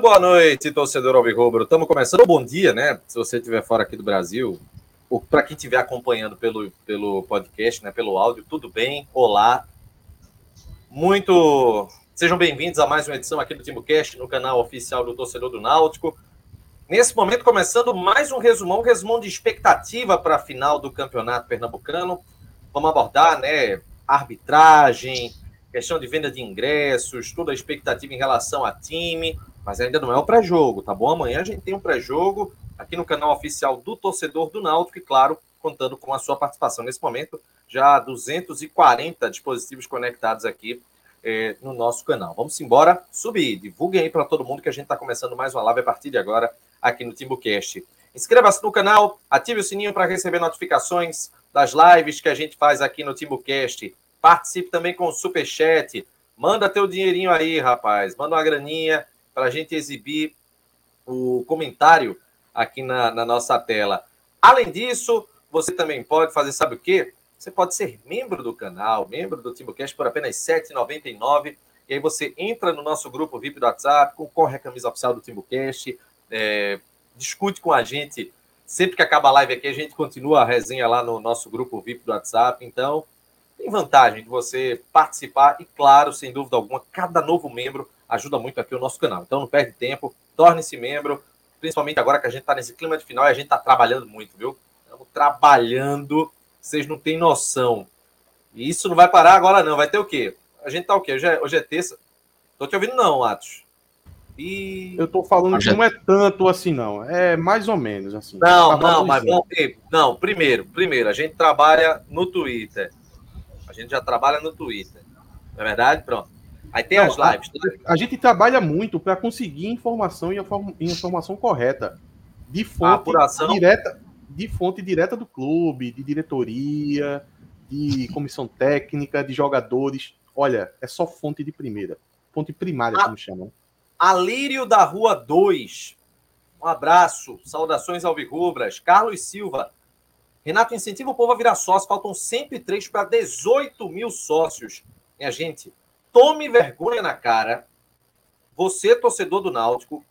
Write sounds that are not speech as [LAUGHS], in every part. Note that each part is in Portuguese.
Muito boa noite, torcedor Alvirrubro. Estamos começando. Bom dia, né? Se você estiver fora aqui do Brasil, ou para quem estiver acompanhando pelo, pelo podcast, né, pelo áudio, tudo bem? Olá. Muito. Sejam bem-vindos a mais uma edição aqui do TimbuCast, no canal oficial do Torcedor do Náutico. Nesse momento, começando mais um resumão, um resumão de expectativa para a final do Campeonato Pernambucano. Vamos abordar, né? Arbitragem, questão de venda de ingressos, toda a expectativa em relação a time, mas ainda não é o pré-jogo, tá bom? Amanhã a gente tem um pré-jogo aqui no canal oficial do Torcedor do Náutico e, claro, contando com a sua participação. Nesse momento, já 240 dispositivos conectados aqui eh, no nosso canal. Vamos embora, subir, divulguem aí para todo mundo que a gente está começando mais uma live a partir de agora aqui no TimbuCast. Inscreva-se no canal, ative o sininho para receber notificações das lives que a gente faz aqui no TimbuCast. Participe também com o Superchat. Manda teu dinheirinho aí, rapaz. Manda uma graninha para a gente exibir o comentário aqui na, na, nossa tela. Além disso, você também pode fazer, sabe o quê? Você pode ser membro do canal, membro do TimbuCast por apenas R$ 7,99. E aí você entra no nosso grupo VIP do WhatsApp, concorre à camisa oficial do TimbuCast, é, discute com a gente. Sempre que acaba a live aqui, a gente continua a resenha lá no nosso grupo VIP do WhatsApp. Então, tem vantagem de você participar e, claro, sem dúvida alguma, cada novo membro ajuda muito aqui o nosso canal. Então não perde tempo, torne-se membro, principalmente agora que a gente está nesse clima de final e a gente está trabalhando muito, viu? Estamos trabalhando, vocês não têm noção. E isso não vai parar agora, não. Vai ter o quê? A gente tá o quê? Hoje é, hoje é terça. Tô te ouvindo, não, Atos. E... Eu tô falando que não é tanto assim, não. É mais ou menos assim. Não, tá não, mas vamos Não, primeiro, primeiro, a gente trabalha no Twitter. A gente já trabalha no Twitter. Não é verdade? Pronto. Aí tem Não, as lives. A, a, gente trabalha muito para conseguir informação e informação correta. De fonte direta, de fonte direta do clube, de diretoria, de comissão técnica, de jogadores. Olha, é só fonte de primeira. Fonte primária, a, como chamam. Alírio da Rua 2. Um abraço, saudações alvirrubras. Carlos Silva, Renato, incentiva o povo a virar sócio. Faltam 103 para 18 mil sócios. Minha gente, tome vergonha na cara. Você, torcedor do Náutico,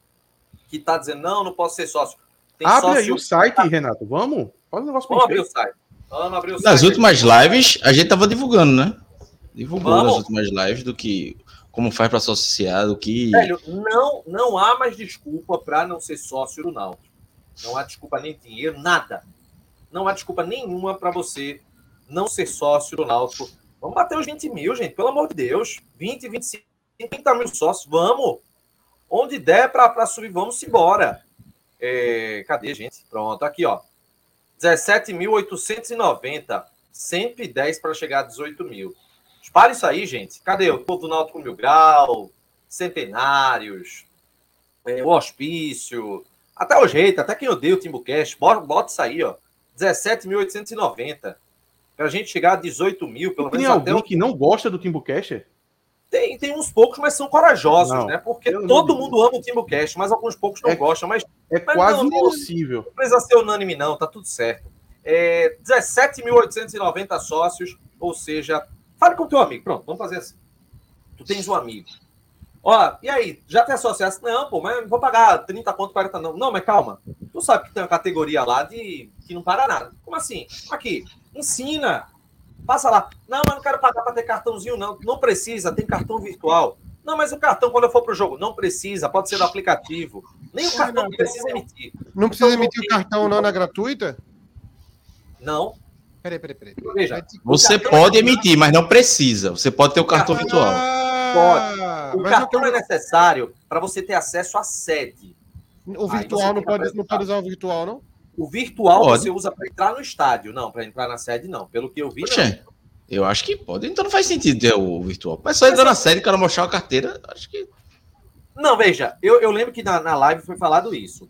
que está dizendo, não, não posso ser sócio. Tem Abre sócio... aí o site, Renato. Vamos? Faz um negócio Vamos abrir o site. Vamos abrir o site. Nas últimas lives, a gente estava divulgando, né? Divulgou Vamos. nas últimas lives do que como faz para associar, do que. Velho, não, não há mais desculpa para não ser sócio do Náutico. Não há desculpa nem dinheiro, nada não há desculpa nenhuma para você não ser sócio do Náutico. Vamos bater os 20 mil, gente, pelo amor de Deus. 20, 25, 30 mil sócios, vamos. Onde der para subir, vamos embora. É, cadê, gente? Pronto, aqui, ó. 17.890. 110 para chegar a 18 mil. Espalhe isso aí, gente. Cadê o povo do Náutico Mil Grau? Centenários, é, o hospício, até o jeito, até quem odeia o Timbucast, bota, bota isso aí, ó. 17.890. Para a gente chegar a 18 mil, pelo menos. Tem alguém o... que não gosta do Timbucast? Tem, tem uns poucos, mas são corajosos, não, né? Porque todo mundo ama o Timbucast, mas alguns poucos não é, gostam. Mas, é mas quase não, impossível. Não precisa ser unânime, não, tá tudo certo. É, 17.890 sócios, ou seja, fale com o teu amigo. Pronto, vamos fazer assim. Tu tens um amigo. Ó, e aí, já tem associação? Não, pô, mas vou pagar 30 pontos, 40 não. Não, mas calma. Tu sabe que tem uma categoria lá de que não para nada. Como assim? Aqui, ensina. Passa lá. Não, mas não quero pagar para ter cartãozinho, não. Não precisa, tem cartão virtual. Não, mas o cartão, quando eu for pro jogo, não precisa, pode ser do aplicativo. Nem o cartão não, precisa emitir. Não precisa então, emitir o cartão não na gratuita? Não. Peraí, peraí, peraí. Veja, você pode é emitir, mas não precisa. Você pode ter o cartão ah, virtual. Pode. O cartão é necessário para você ter acesso à sede. O virtual não pode, não pode usar o virtual, não? O virtual pode. você usa para entrar no estádio, não, para entrar na sede, não. Pelo que eu vi, Oxê, Eu acho que pode, então não faz sentido ter o virtual. Mas só entrar na sede, o cara mostrar a carteira, acho que. Não, veja, eu, eu lembro que na, na live foi falado isso.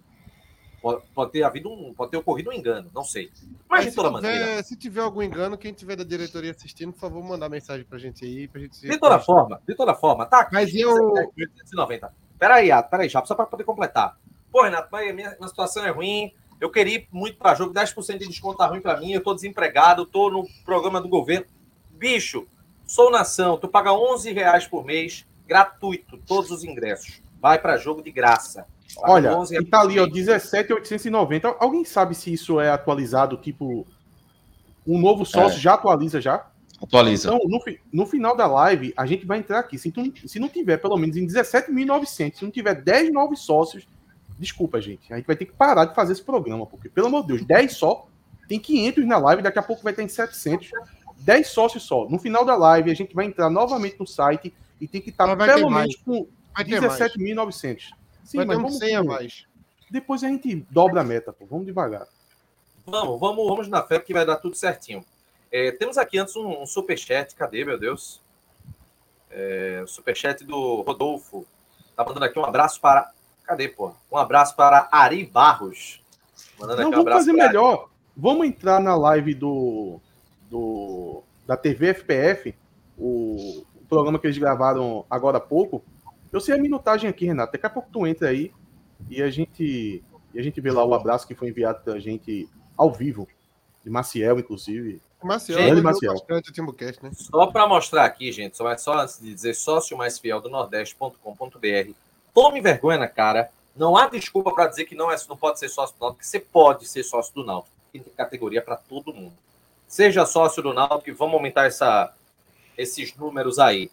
Pode, pode, ter havido um, pode ter ocorrido um engano, não sei. Mas, Mas de toda tiver, maneira. Se tiver algum engano, quem tiver da diretoria assistindo, por favor, mandar mensagem pra gente aí. Pra gente de toda forma, de toda forma, tá aqui. Mas eu. 890. Peraí, peraí, Chapo, só para poder completar. Pô, Renato, minha, minha situação é ruim. Eu queria ir muito para jogo, 10% de desconto tá ruim para mim. Eu tô desempregado, tô no programa do governo. Bicho, sou nação, tu paga 11 reais por mês, gratuito, todos os ingressos. vai para jogo de graça. Olha, e tá ali, ó, 17,890. Alguém sabe se isso é atualizado, tipo, um novo sócio é. já atualiza já? Atualiza. Então, no, no, final da live, a gente vai entrar aqui. Se, tu, se não tiver pelo menos em 17.900, se não tiver 10 novos sócios, desculpa, gente. A gente vai ter que parar de fazer esse programa, porque, pelo amor de Deus, 10 só. Tem 500 na live, daqui a pouco vai estar em 700. 10 sócios só. No final da live, a gente vai entrar novamente no site e tem que estar pelo menos com 17.900. Sim, vai mas vamos 100 a mais. Depois a gente dobra a meta, pô. Vamos devagar. Vamos, vamos, vamos na fé que vai dar tudo certinho. É, temos aqui antes um, um superchat. Cadê, meu Deus? É, o superchat do Rodolfo. Tá mandando aqui um abraço para. Cadê, pô? Um abraço para Ari Barros. Mandando Não, aqui um vamos fazer melhor. Vamos entrar na live do, do da TV FPF, o, o, programa que eles gravaram agora há pouco. Eu sei a minutagem aqui, Renato. Daqui a pouco tu entra aí e a gente, e a gente vê lá o abraço que foi enviado pra gente ao vivo, de Maciel, inclusive. Maciel, gente, Maciel. bastante o Timbucast, né? Só para mostrar aqui, gente, só, só antes de dizer sócio mais fiel do Nordeste.com.br, tome vergonha na cara. Não há desculpa para dizer que não, é, não pode ser sócio do Náutico, que você pode ser sócio do Náutico. Tem categoria para todo mundo. Seja sócio do Náutico e vamos aumentar essa, esses números aí.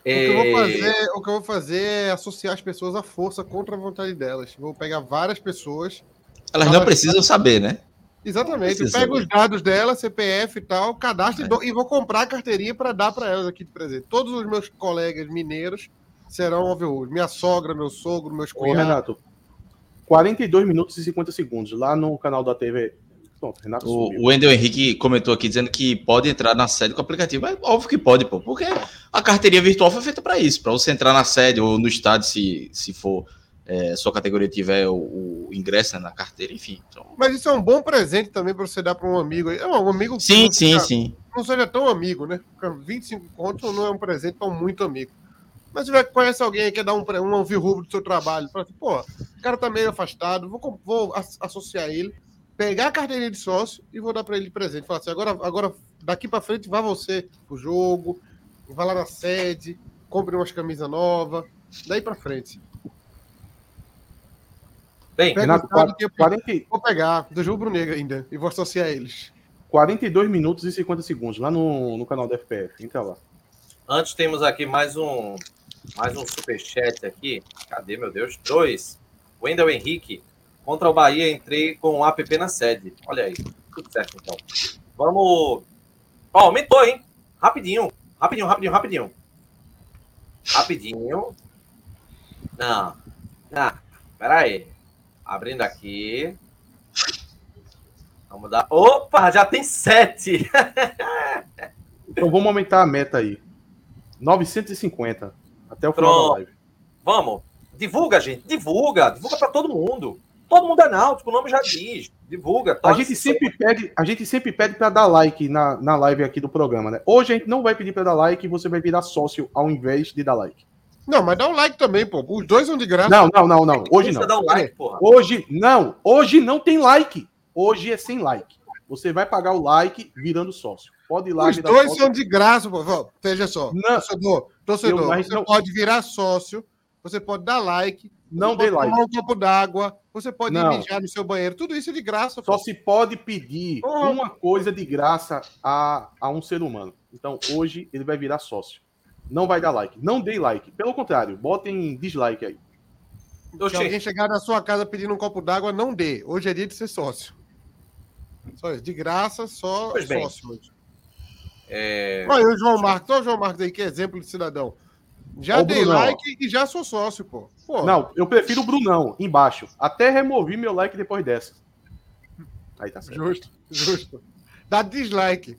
O que, eu vou é, fazer, o que eu vou fazer é associar as pessoas à força contra a vontade delas. Vou pegar várias pessoas. Elas não precisam saber, né? Exatamente. Eu pego os dados dela, CPF e tal, cadastro é. e, e, vou comprar a carteirinha para dar para elas aqui de presente. Todos os meus colegas mineiros serão overrules. Minha sogra, meu sogro, meus cunhados. Ô, Renato, 42 minutos e 50 segundos lá no canal da TV. Pronto, Renato o, o Wendel Henrique comentou aqui dizendo que pode entrar na sede com o aplicativo. Mas óbvio que pode, pô, porque a carteirinha virtual foi feita para isso, para você entrar na sede ou no estádio, se, se for é, sua categoria tiver o, o ingresso né, na carteira, enfim. Então... Mas isso é um bom presente também para você dar para um amigo. É um amigo sim, sim, seja, sim. não seja tão amigo, né? 25 contos não é um presente para um muito amigo. Mas se você conhece alguém que quer dar um, um ouvir rubro do seu trabalho, fala assim, pô, o cara tá meio afastado, vou, vou associar ele, pegar a carteirinha de sócio e vou dar para ele de presente. Falar assim, agora, agora daqui para frente, vá você pro jogo, vá lá na sede, compre umas camisas novas, daí para frente. Bem, Renato, 40, 40... Vou pegar do Rubro Negro ainda e vou associar eles. 42 minutos e 50 segundos lá no, no canal da FPF. Entra lá. Antes temos aqui mais um mais um superchat aqui. Cadê, meu Deus? Dois. Wendel Henrique. Contra o Bahia, entrei com o app na sede. Olha aí. Tudo certo, então. Vamos. Ó, aumentou, hein? Rapidinho. Rapidinho, rapidinho, rapidinho. Rapidinho. Não. Não. Pera aí. Abrindo aqui. Vamos dar. Opa, já tem sete. [LAUGHS] então vamos aumentar a meta aí. 950 até o final Pronto. da live. Vamos. Divulga, gente. Divulga. Divulga para todo mundo. Todo mundo é náutico, o nome já diz. Divulga. A gente sempre pede, a gente sempre pede para dar like na, na live aqui do programa, né? Hoje a gente não vai pedir para dar like, você vai virar sócio ao invés de dar like. Não, mas dá um like também, pô. Os dois são de graça. Não, não, não, não. Hoje não. Dá um like, porra. Hoje não. Hoje não tem like. Hoje é sem like. Você vai pagar o like virando sócio. Pode ir lá. Os dois são de graça, pô. Veja só. Não. Torcedor, torcedor você não... pode virar sócio, você pode dar like, não dê like. tomar um copo d'água, você pode não. mijar no seu banheiro. Tudo isso é de graça. Só pô. se pode pedir oh. uma coisa de graça a, a um ser humano. Então, hoje, ele vai virar sócio não vai dar like. Não dê like. Pelo contrário, botem dislike aí. Se alguém chegar na sua casa pedindo um copo d'água, não dê. Hoje é dia de ser sócio. Só isso. De graça, só pois sócio hoje. É... Olha o João Marcos. Olha o João Marcos aí, que é exemplo de cidadão. Já dei Brunão. like e já sou sócio, pô. pô. Não, eu prefiro o Brunão, embaixo. Até removi meu like depois dessa. Aí tá certo. Justo, justo. Dá dislike.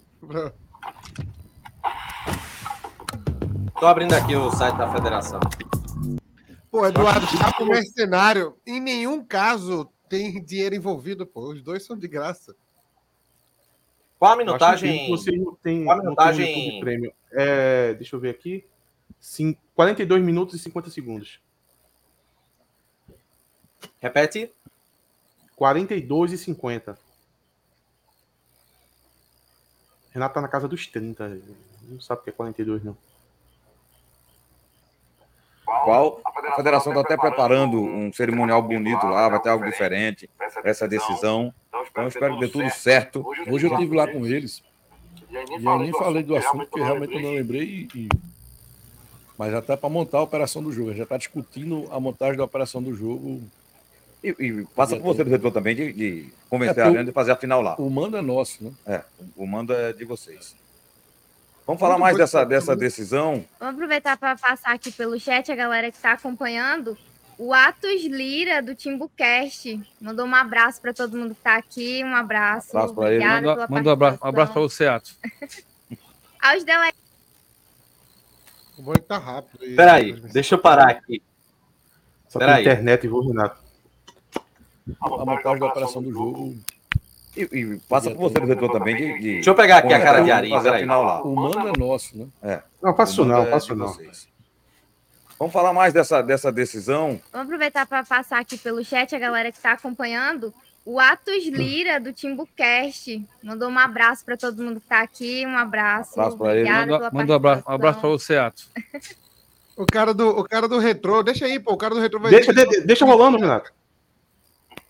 Tô abrindo aqui o site da federação. Pô, Eduardo, chapo mercenário. Em nenhum caso tem dinheiro envolvido, pô. Os dois são de graça. Qual a minutagem? Você não tem, Qual a minutagem? Prêmio. É, deixa eu ver aqui. Sim, 42 minutos e 50 segundos. Repete. 42 e 50. Renato tá na casa dos 30. Não sabe o que é 42, não. Qual a federação está até preparando um cerimonial bonito lá, vai ter algo diferente, essa decisão. Então, espero que dê tudo certo. Hoje eu estive lá com eles. E eu nem falei do assunto, porque realmente eu não lembrei. E... Mas já está para montar a operação do jogo. Já está discutindo a montagem da operação do jogo. E, e passa por você do retorno também de, de convencer é, a Arena de fazer a final lá. O mando é nosso, né? É, o mando é de vocês. Vamos falar mais dessa, dessa decisão. Vamos aproveitar para passar aqui pelo chat a galera que está acompanhando. O Atos Lira, do Timbucast, mandou um abraço para todo mundo que está aqui. Um abraço. Um abraço para ele. Manda, manda um abraço, um abraço para você, Atos. [LAUGHS] Aos delegados. O banho tá rápido. Peraí, deixa eu parar aqui. Só tem internet, viu, Renato? A montagem da operação do jogo e, e passa por você, diretor, também. De, de, Deixa eu pegar aqui a cara de Ari. O mando é nosso, né? É. Não, faço não, faço é não. Vamos falar mais dessa, dessa decisão. Vamos aproveitar para passar aqui pelo chat a galera que está acompanhando. O Atos Lira, do Timbucast, mandou um abraço para todo mundo que está aqui. Um abraço. Um abraço para ele. Manda, manda um abraço, um abraço para você, Atos. o, cara do, o cara do retrô, deixa aí, pô. O cara do retrô vai. Deixa, de, deixa rolando, Renato.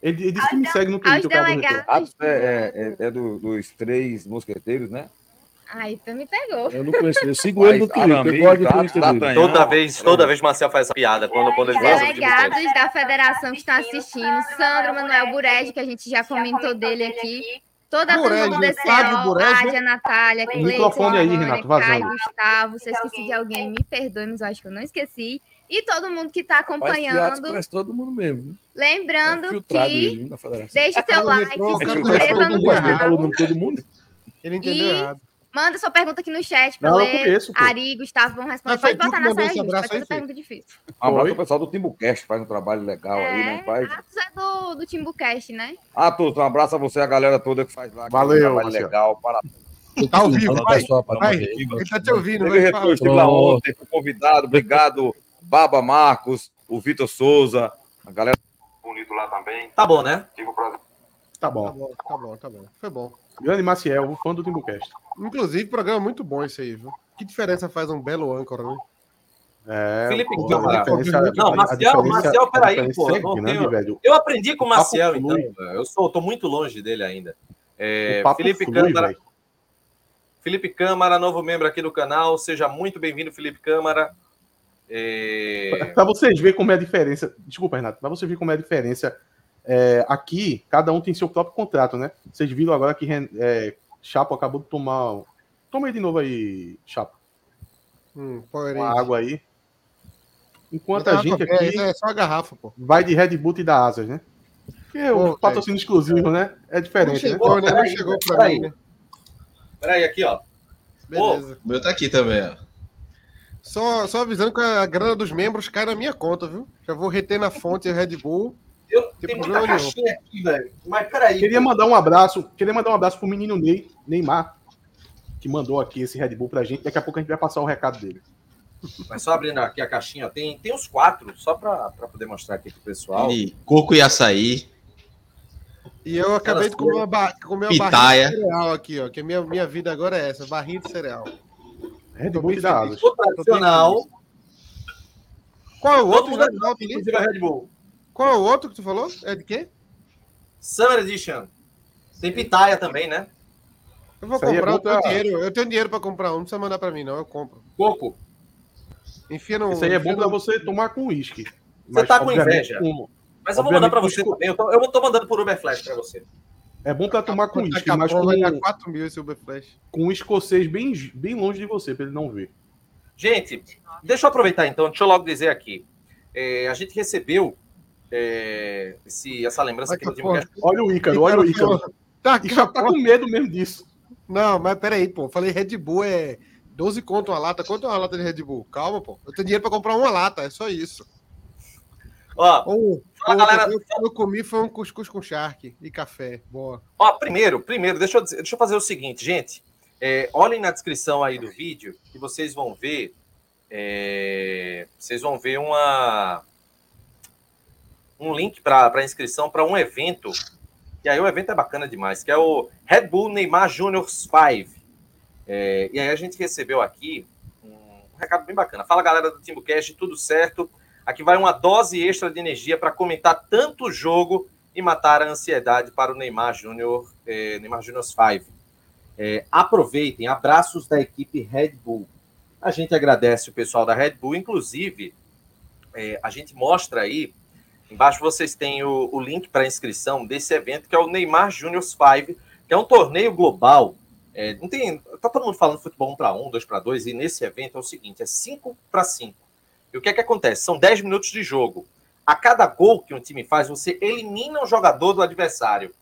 Ele, ele disse que me segue no Twitter. Atos é, é, é, é do, dos três mosqueteiros, né? Aí tu me pegou. Eu não conheço, eu sigo ele no Twitter. Eu tá, Twitter tá, toda vez, toda vez Marcel faz essa piada quando, quando ele Delegados da federação que estão assistindo, Sandro Manuel Burege, que a gente já comentou dele aqui. Toda a turma do DCO, Ádia, Natália, Cleiton, microfone aí, Renato, Caio, Gustavo. Se eu esqueci de alguém, me perdoe, mas eu acho que eu não esqueci. E todo mundo que está acompanhando. Parece todo mundo mesmo. Né? Lembrando é que deixe seu like, se inscreva no canal. Ele entendeu errado. Manda sua pergunta aqui no chat para ler. Conheço, Ari, Gustavo vão responder. Pode botar na saia, gente. Pode fazer pergunta difícil. Um abraço pro pessoal do Timbucast, faz um trabalho legal é, aí, né? Faz... Atos é do, do Timbucast, né? Atos, um abraço a você, a galera toda que faz lá. Valeu, um trabalho legal. Para... Tá ao vivo, vai. vai. Ele tá te ouvindo. Ele retorno, lá ontem, fui convidado. Obrigado, Baba Marcos, o Vitor Souza, a galera bonito lá também. Tá bom, né? Tá bom. Tá bom, tá bom, tá bom. Foi bom. Grande Maciel, o fã do Timbucast. Inclusive, programa muito bom esse aí, viu? Que diferença faz um belo âncora, né? É, Felipe pô, Não, Maciel, Maciel, peraí, pô. Não, tenho... Eu aprendi com o Maciel, então. Eu sou, tô muito longe dele ainda. É, Felipe flui, Câmara. Véio. Felipe Câmara, novo membro aqui do canal. Seja muito bem-vindo, Felipe Câmara. É... Para vocês verem como é a diferença. Desculpa, Renato. Para vocês verem como é a diferença. É, aqui, cada um tem seu próprio contrato, né? Vocês viram agora que é, Chapo acabou de tomar. Toma aí de novo aí, Chapo. Hum, Uma água aí. Enquanto a gente aqui. É só a garrafa, pô. Vai de Red Bull e da Asas, né? Porque é o patrocínio exclusivo, né? É diferente. Não chegou, né? Não chegou pra mim, né? Peraí, aqui, ó. Beleza. O meu tá aqui também, ó. Só, só avisando que a grana dos membros cai na minha conta, viu? Já vou reter na fonte Red Bull. Eu tenho muita caixinha aqui, velho. Mas peraí. Queria mandar um abraço. Queria mandar um abraço pro menino Ney, Neymar, que mandou aqui esse Red Bull pra gente. Daqui a pouco a gente vai passar o recado dele. Mas só abrindo aqui a caixinha, tem, tem os quatro, só para poder mostrar aqui pro pessoal. E coco e açaí. E eu acabei de comer uma, comer uma barrinha de cereal aqui, ó. Que a minha, minha vida agora é essa, barrinha de cereal. Red Bull da Asas. Tradicional. Qual é o outro? Red Bull. Qual é o outro que tu falou? É de quê? Summer Edition. Tem pitaia também, né? Eu vou Isso comprar, é eu tenho dinheiro. Eu tenho dinheiro para comprar um, não precisa mandar para mim, não. Eu compro. Coco. Enfia no. Isso aí é bom para você tomar com uísque. Você tá com inveja. Com... Mas eu vou mandar para você também. Eu tô, eu tô mandando por Uber Flash para você. É bom para tomar com uísque, mas com, vai 4 mil esse Uber Flash. com um escocês bem, bem longe de você, para ele não ver. Gente, deixa eu aproveitar então, deixa eu logo dizer aqui. É, a gente recebeu é, esse, essa lembrança aqui do time. Olha o Ícaro, olha o Ícaro. Tá, e já tá com medo mesmo disso. Não, mas peraí, pô. Falei Red Bull é 12 conto uma lata. Quanto é uma lata de Red Bull? Calma, pô. Eu tenho dinheiro para comprar uma lata, é só isso. Ó, fala, galera. Eu, eu comi foi um cuscuz com charque e café. Boa. Ó, primeiro, primeiro, deixa eu, deixa eu fazer o seguinte, gente. É, olhem na descrição aí do vídeo que vocês vão ver. É, vocês vão ver uma um link para inscrição para um evento. E aí o evento é bacana demais, que é o Red Bull Neymar Juniors 5. É, e aí a gente recebeu aqui um recado bem bacana. Fala galera do TimbuCast, tudo certo? Aqui vai uma dose extra de energia para comentar tanto jogo e matar a ansiedade para o Neymar Júnior, eh, Neymar Júnior 5. É, aproveitem, abraços da equipe Red Bull. A gente agradece o pessoal da Red Bull, inclusive, é, a gente mostra aí, embaixo vocês têm o, o link para inscrição desse evento, que é o Neymar Júnior 5, que é um torneio global. É, não tem, tá todo mundo falando futebol 1 para 1, 2 para 2, e nesse evento é o seguinte: é 5 para 5. E o que é que acontece? São 10 minutos de jogo. A cada gol que um time faz, você elimina um jogador do adversário.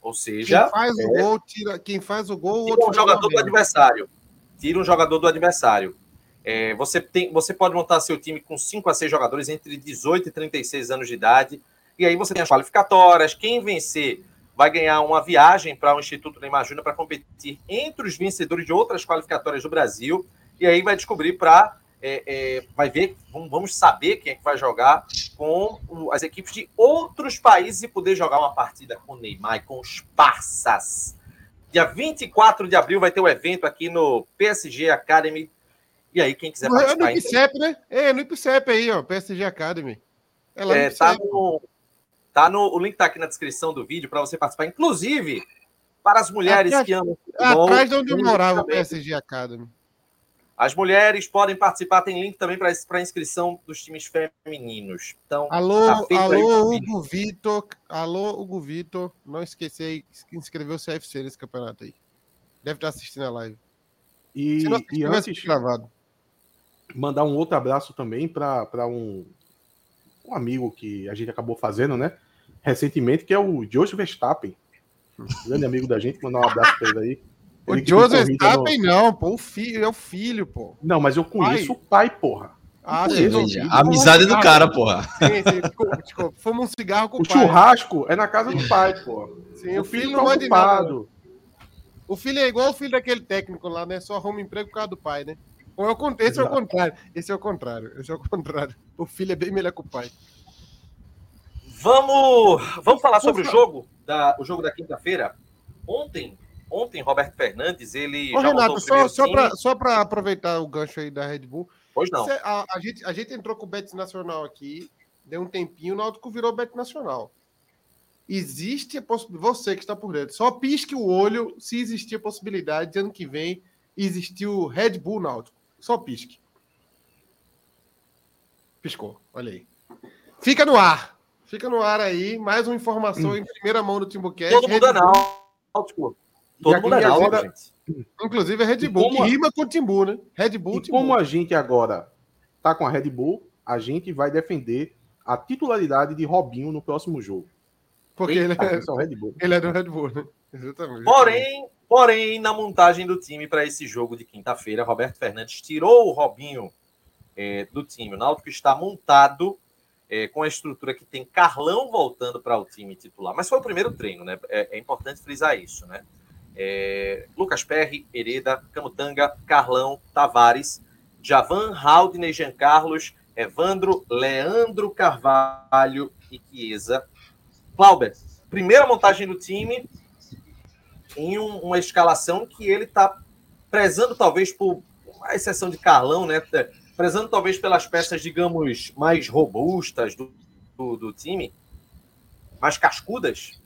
Ou seja. Quem faz é, o gol, tira. Quem faz o gol, tira um jogador do adversário. Tira um jogador do adversário. É, você, tem, você pode montar seu time com 5 a 6 jogadores entre 18 e 36 anos de idade. E aí você tem as qualificatórias. Quem vencer vai ganhar uma viagem para o Instituto Neymar Júnior para competir entre os vencedores de outras qualificatórias do Brasil. E aí vai descobrir para é, é, vai ver, vamos saber quem é que vai jogar com as equipes de outros países e poder jogar uma partida com o Neymar e com os Parças. Dia 24 de abril vai ter um evento aqui no PSG Academy. E aí, quem quiser participar... É no IPCEP, né? É, no IPCEP aí, ó, PSG Academy. É, lá é, tá no, tá no, o link tá aqui na descrição do vídeo para você participar. Inclusive, para as mulheres atrás, que amam futebol... Atrás de onde eu morava o PSG Academy. As mulheres podem participar, tem link também para inscrição dos times femininos. Então, alô, tá alô, Hugo Vitor, alô, Hugo Vitor, não esqueci de inscrever o CFC nesse campeonato aí. Deve estar assistindo a live. E, e antes, gravado. mandar um outro abraço também para um, um amigo que a gente acabou fazendo, né? Recentemente, que é o Josh Verstappen, um [LAUGHS] grande amigo da gente, mandar um abraço para ele aí. O Joseph Stappen no... não, pô, o filho, é o filho, pô. Não, mas eu conheço pai. o pai, porra. Ah, sim, a amizade é do cara, porra. Sim, sim, desculpa, desculpa. Fomos um cigarro com o, o pai. O churrasco é na casa do pai, porra. Sim, o, o filho, filho não tá manda nada. O filho é igual o filho daquele técnico lá, né? Só arruma emprego por causa do pai, né? Ou é o, esse é o contrário. Esse é o contrário. Esse é o contrário. O filho é bem melhor que o pai. Vamos, vamos falar sobre o jogo da, o jogo da quinta-feira. Ontem Ontem, Roberto Fernandes, ele. Ô, Renato, só, só para aproveitar o gancho aí da Red Bull. Pois não. Você, a, a, gente, a gente entrou com o Bet Nacional aqui, deu um tempinho, o Náutico virou Bet Nacional. Existe a possibilidade, você que está por dentro, só pisque o olho se existir a possibilidade de ano que vem existir o Red Bull Náutico. Só pisque. Piscou, olha aí. Fica no ar. Fica no ar aí, mais uma informação hum. em primeira mão do Timbucast. Todo mundo é náutico. Todo mundo é agora, gente... Inclusive a Red Bull, que rima com Timbu, né? Red Bull, e Timbu. como a gente agora tá com a Red Bull, a gente vai defender a titularidade de Robinho no próximo jogo. Porque ele é, Red Bull. ele é do Red Bull, né? Exatamente. Porém, porém, na montagem do time para esse jogo de quinta-feira, Roberto Fernandes tirou o Robinho é, do time. O Náutico está montado é, com a estrutura que tem Carlão voltando para o time titular. Mas foi o primeiro treino, né? É, é importante frisar isso, né? É, Lucas Perry, Hereda, Camutanga, Carlão, Tavares, Javan, Haldney, Jean Carlos, Evandro, Leandro Carvalho e Chiesa. Clauber, primeira montagem do time em um, uma escalação que ele está prezando talvez por a exceção de Carlão, né? Prezando talvez pelas peças, digamos, mais robustas do, do, do time, mais cascudas,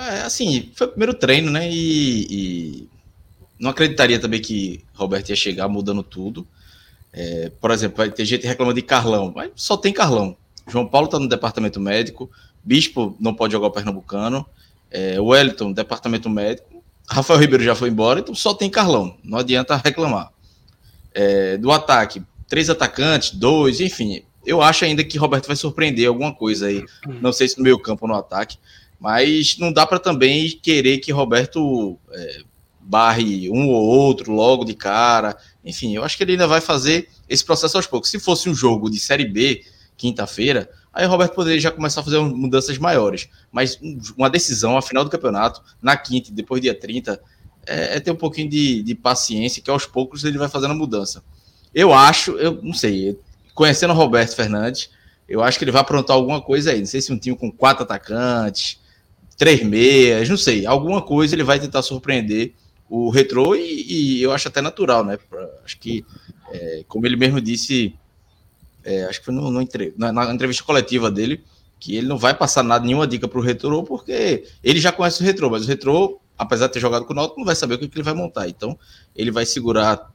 é, assim, foi o primeiro treino, né? E, e, não acreditaria também que Roberto ia chegar mudando tudo. É, por exemplo, vai ter gente reclamando de Carlão, mas só tem Carlão. João Paulo está no departamento médico, Bispo não pode jogar o Pernambucano, é, Wellington, departamento médico, Rafael Ribeiro já foi embora, então só tem Carlão, não adianta reclamar. É, do ataque, três atacantes, dois, enfim, eu acho ainda que Roberto vai surpreender alguma coisa aí, não sei se no meio campo ou no ataque, mas não dá para também querer que Roberto é, barre um ou outro logo de cara. Enfim, eu acho que ele ainda vai fazer esse processo aos poucos. Se fosse um jogo de Série B, quinta-feira, aí o Roberto poderia já começar a fazer mudanças maiores. Mas uma decisão, a final do campeonato, na quinta, depois dia 30, é, é ter um pouquinho de, de paciência, que aos poucos ele vai fazendo a mudança. Eu acho, eu não sei, conhecendo o Roberto Fernandes, eu acho que ele vai aprontar alguma coisa aí. Não sei se um time com quatro atacantes, três meias, não sei, alguma coisa ele vai tentar surpreender o retrô e, e eu acho até natural, né? Acho que, é, como ele mesmo disse, é, acho que foi no, no, na, na, entrevista coletiva dele, que ele não vai passar nada, nenhuma dica para o Retrô, porque ele já conhece o Retrô, mas o Retrô, apesar de ter jogado com o Náutico, não vai saber o que, que ele vai montar. Então, ele vai segurar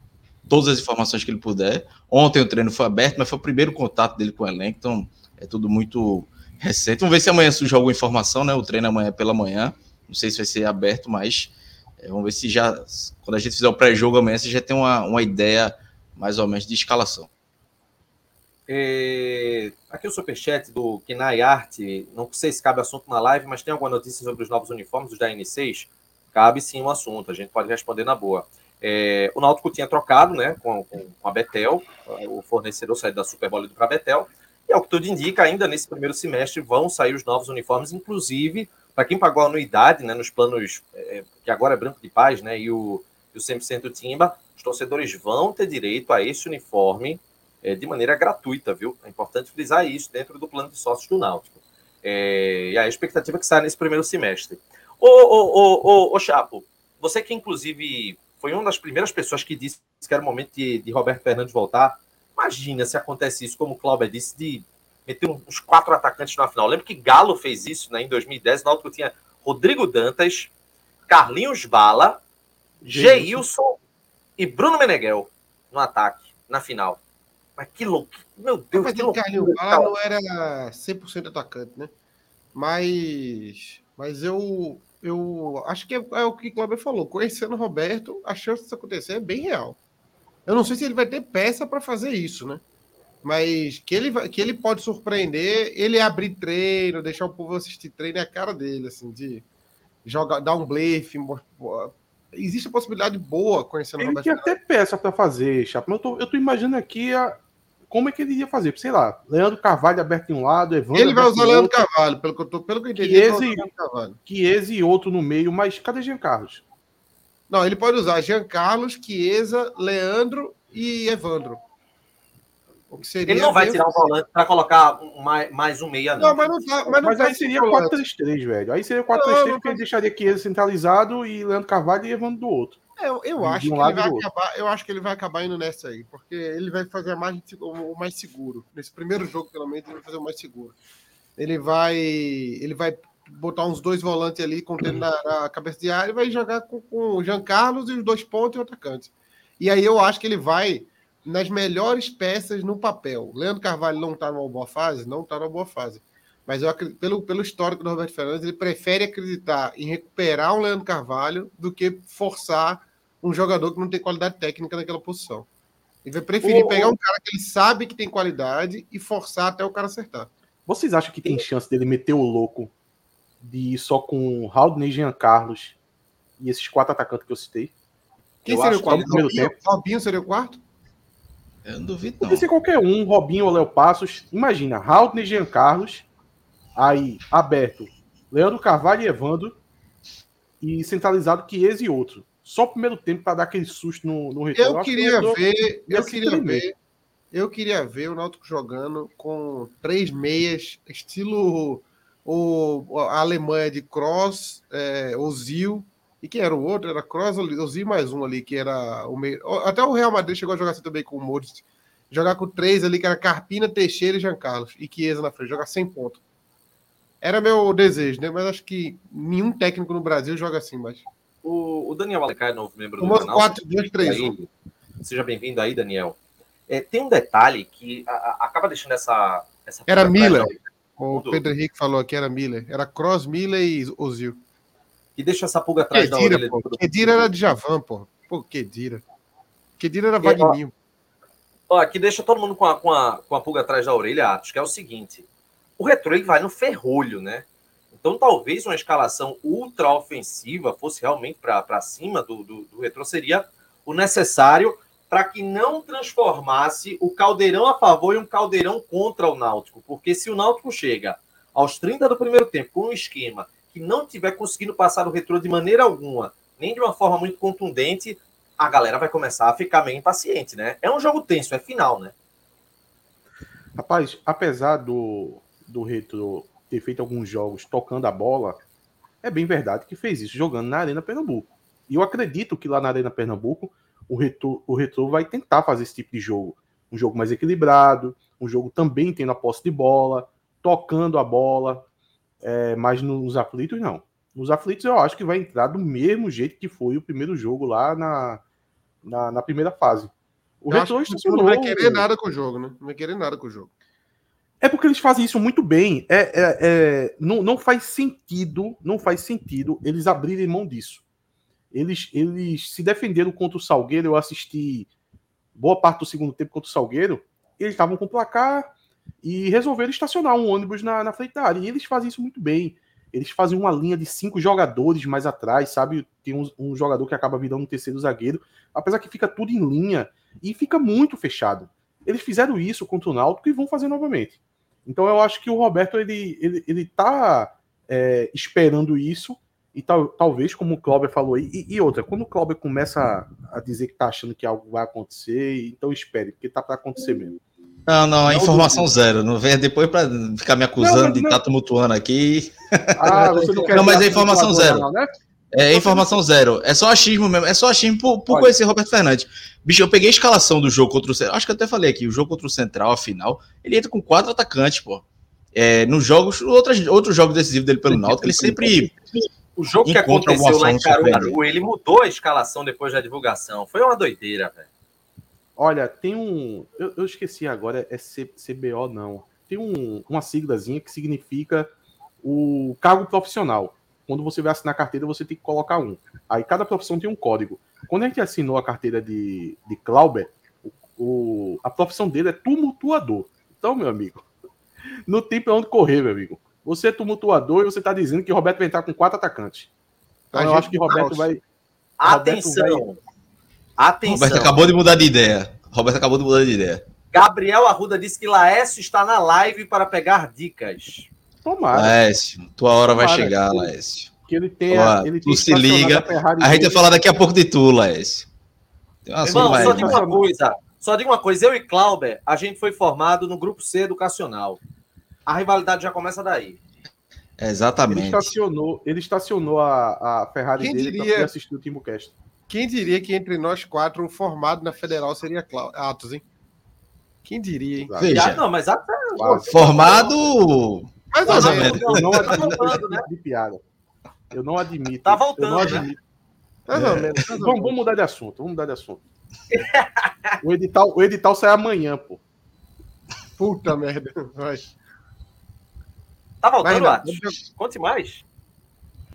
todas as informações que ele puder. Ontem o treino foi aberto, mas foi o primeiro contato dele com o elenco, então é tudo muito recente. Vamos ver se amanhã surge alguma informação, né? O treino amanhã é pela manhã. Não sei se vai ser aberto, mas é, vamos ver se já, quando a gente fizer o pré-jogo amanhã, você já tem uma, uma ideia mais ou menos de escalação. É, aqui o superchat do Kinai Art, não sei se cabe assunto na live, mas tem alguma notícia sobre os novos uniformes da N6? Cabe sim um assunto, a gente pode responder na boa. É, o Náutico tinha trocado né, com, com, a Betel, o fornecedor saiu da Super Bowl para a Betel, e ao que tudo indica, ainda nesse primeiro semestre vão sair os novos uniformes, inclusive para quem pagou a anuidade né, nos planos, é, que agora é Branco de Paz né, e o, e o 100% Timba, os torcedores vão ter direito a esse uniforme é, de maneira gratuita, viu? É importante frisar isso dentro do plano de sócios do Náutico. É, e a expectativa é que saia nesse primeiro semestre. Ô, ô, ô, ô, Chapo, você que inclusive foi uma das primeiras pessoas que disse que era o momento de, de Roberto Fernandes voltar. Imagina se acontece isso, como o Cláudio disse, de meter uns quatro atacantes na final. Lembro que Galo fez isso né, em 2010. O Náutico tinha Rodrigo Dantas, Carlinhos Bala, Geilson e Bruno Meneghel no ataque, na final. Mas que louco. Meu Deus, Mas que louco. Carlinhos Bala não era 100% atacante, né? Mas, mas eu, eu acho que é, é o que o Cláudio falou. Conhecendo o Roberto, a chance disso acontecer é bem real. Eu não sei se ele vai ter peça para fazer isso, né? Mas que ele, vai, que ele pode surpreender, ele abrir treino, deixar o povo assistir treino é a cara dele, assim, de jogar, dar um blefe. Existe a possibilidade boa conhecendo ele o Roberto. Ele tinha até peça para fazer, Chapo. Eu tô, eu tô imaginando aqui a, como é que ele ia fazer? Sei lá, Leandro Carvalho aberto em um lado, Evandro. Ele vai usar Leandro outro, Carvalho, pelo que eu, tô, pelo que eu entendi. Chiese e outro no meio, mas cadê Jean Carlos? Não, ele pode usar Jean Carlos, Chiesa, Leandro e Evandro. ele não vai tirar um volante para colocar mais, mais um meia, não. não mas, não tá, mas, não mas aí seria 4-3-3, velho. Aí seria 4-3-3, porque ele deixaria Chiesa centralizado e Leandro Carvalho e Evandro do outro. É, eu, eu acho um que ele vai acabar, eu acho que ele vai acabar indo nessa aí, porque ele vai fazer mais, o mais seguro. Nesse primeiro jogo, pelo menos, ele vai fazer o mais seguro. Ele vai, ele vai botar uns dois volantes ali contendo na cabeça de área e vai jogar com, com o Jean Carlos e os dois pontos e o atacante. E aí eu acho que ele vai nas melhores peças no papel. Leandro Carvalho não está numa boa fase? Não está numa boa fase. Mas eu pelo, pelo histórico do Roberto Fernandes, ele prefere acreditar em recuperar um Leandro Carvalho do que forçar um jogador que não tem qualidade técnica naquela posição. Ele vai preferir o... pegar um cara que ele sabe que tem qualidade e forçar até o cara acertar. Vocês acham que tem chance dele meter o louco de ir só com Raul Jean Carlos e esses quatro atacantes que eu citei? Quem eu seria o quarto? Robinho, Robinho seria o quarto? Eu não duvido. Podia ser qualquer um, Robinho ou Léo Passos. Imagina, Raul Jean Carlos, aí aberto, Leandro Carvalho e Evandro, e centralizado Chiesa e outro só o primeiro tempo para dar aquele susto no, no retorno. Eu queria eu ver, eu queria ver, eu queria ver o Náutico jogando com três meias, estilo o, a Alemanha de Cross, é, Ozil, e quem era o outro? Era Cross, Ozil mais um ali, que era o meio. Até o Real Madrid chegou a jogar assim também com o Modric. Jogar com três ali, que era Carpina, Teixeira e Jean Carlos. E Chiesa na frente, jogar sem ponto. Era meu desejo, né? Mas acho que nenhum técnico no Brasil joga assim, mas. O, o Daniel Alecai, novo membro do canal. 4, 2, 3, 1. Seja bem-vindo aí, Daniel. É, tem um detalhe que a, a, acaba deixando essa. essa era Miller. O Pedro Henrique falou aqui, era Miller. Era Cross, Miller e Ozil. Que deixa essa pulga atrás Kedira, da orelha. Pô. Kedira era de Javan, pô. Pô, Kedira. Kedira era Vagninho. Ó, aqui deixa todo mundo com a, com, a, com a pulga atrás da orelha, Atos, que é o seguinte. O Retro ele vai no ferrolho, né? Então, talvez uma escalação ultra ofensiva fosse realmente para cima do, do, do Retro, seria o necessário para que não transformasse o caldeirão a favor e um caldeirão contra o Náutico. Porque se o Náutico chega aos 30 do primeiro tempo com um esquema que não tiver conseguindo passar o retrô de maneira alguma, nem de uma forma muito contundente, a galera vai começar a ficar meio impaciente, né? É um jogo tenso, é final, né? Rapaz, apesar do, do retrô ter feito alguns jogos tocando a bola, é bem verdade que fez isso jogando na Arena Pernambuco. E eu acredito que lá na Arena Pernambuco o Retro, o vai tentar fazer esse tipo de jogo. um jogo mais equilibrado, um jogo também tendo a posse de bola, tocando a bola, é, mas nos aflitos não. Nos aflitos eu acho que vai entrar do mesmo jeito que foi o primeiro jogo lá na, na, na primeira fase. O Retrô não vai querer nada com o jogo, né? Não vai querer nada com o jogo. É porque eles fazem isso muito bem. É, é, é, não, não faz sentido, não faz sentido eles abrirem mão disso. Eles, eles se defenderam contra o Salgueiro. Eu assisti boa parte do segundo tempo contra o Salgueiro. Eles estavam com placar e resolveram estacionar um ônibus na, na frente da área. E eles fazem isso muito bem. Eles fazem uma linha de cinco jogadores mais atrás, sabe? Tem um, um jogador que acaba virando um terceiro zagueiro, apesar que fica tudo em linha e fica muito fechado. Eles fizeram isso contra o Náutico e vão fazer novamente. Então eu acho que o Roberto ele, ele, ele tá é, esperando isso e tal, talvez, como o Cláudio falou aí, e, e, outra, quando o Cláudio começa a, a, dizer que tá achando que algo vai acontecer, então espere, porque tá para acontecer mesmo. Não, não, é informação zero. Não venha depois para ficar me acusando não, de estar tá tumultuando aqui. Ah, você não [LAUGHS] quer Não, mas é informação zero. Não, né? É informação zero. É só achismo mesmo. É só achismo por, por conhecer Roberto Fernandes. Bicho, eu peguei a escalação do jogo contra o Central. Acho que eu até falei aqui. O jogo contra o Central, afinal, ele entra com quatro atacantes, pô. É, nos jogos, outros, outros jogos decisivos dele pelo Náutico, ele sempre. O jogo que aconteceu lá em Caruaru, ele mudou a escalação depois da divulgação. Foi uma doideira, velho. Olha, tem um. Eu, eu esqueci agora, é C, CBO, não. Tem um, uma siglazinha que significa o cargo profissional. Quando você vai assinar a carteira, você tem que colocar um. Aí cada profissão tem um código. Quando a gente assinou a carteira de, de Clauber, o, o, a profissão dele é tumultuador. Então, meu amigo, [LAUGHS] não tem pra onde correr, meu amigo. Você é tumultuador e você tá dizendo que Roberto vai entrar com quatro atacantes. Então, eu acho que Roberto vai. Atenção! Roberto vai, Atenção. Roberto acabou de mudar de ideia. Roberto acabou de mudar de ideia. Gabriel Arruda disse que Laércio está na live para pegar dicas. Tomara. Laércio, tua hora Tomara vai chegar, que, Laércio. Que ele tenha. ele tu se liga. A, a gente vai falar daqui a pouco de tu, Laércio. Irmão, só diga uma coisa. Só diga uma coisa. Eu e Clauber, a gente foi formado no grupo C educacional. A rivalidade já começa daí. Exatamente. Ele estacionou, ele estacionou a, a Ferrari Quem dele diria... para assistir o Timbucast. Quem diria que entre nós quatro, o formado na Federal seria Atos, hein? Quem diria, hein? Veja, não, mas até... formado. Mais ou menos. Eu não admito né? de piada. Eu não admito. Tá voltando. Eu não né? admito. Né? Mais ou menos. Vamos, vamos mudar de assunto. Vamos mudar de assunto. o, edital, o edital sai amanhã, pô. Puta merda. Vai. Tá voltando, Atos? Conte mais.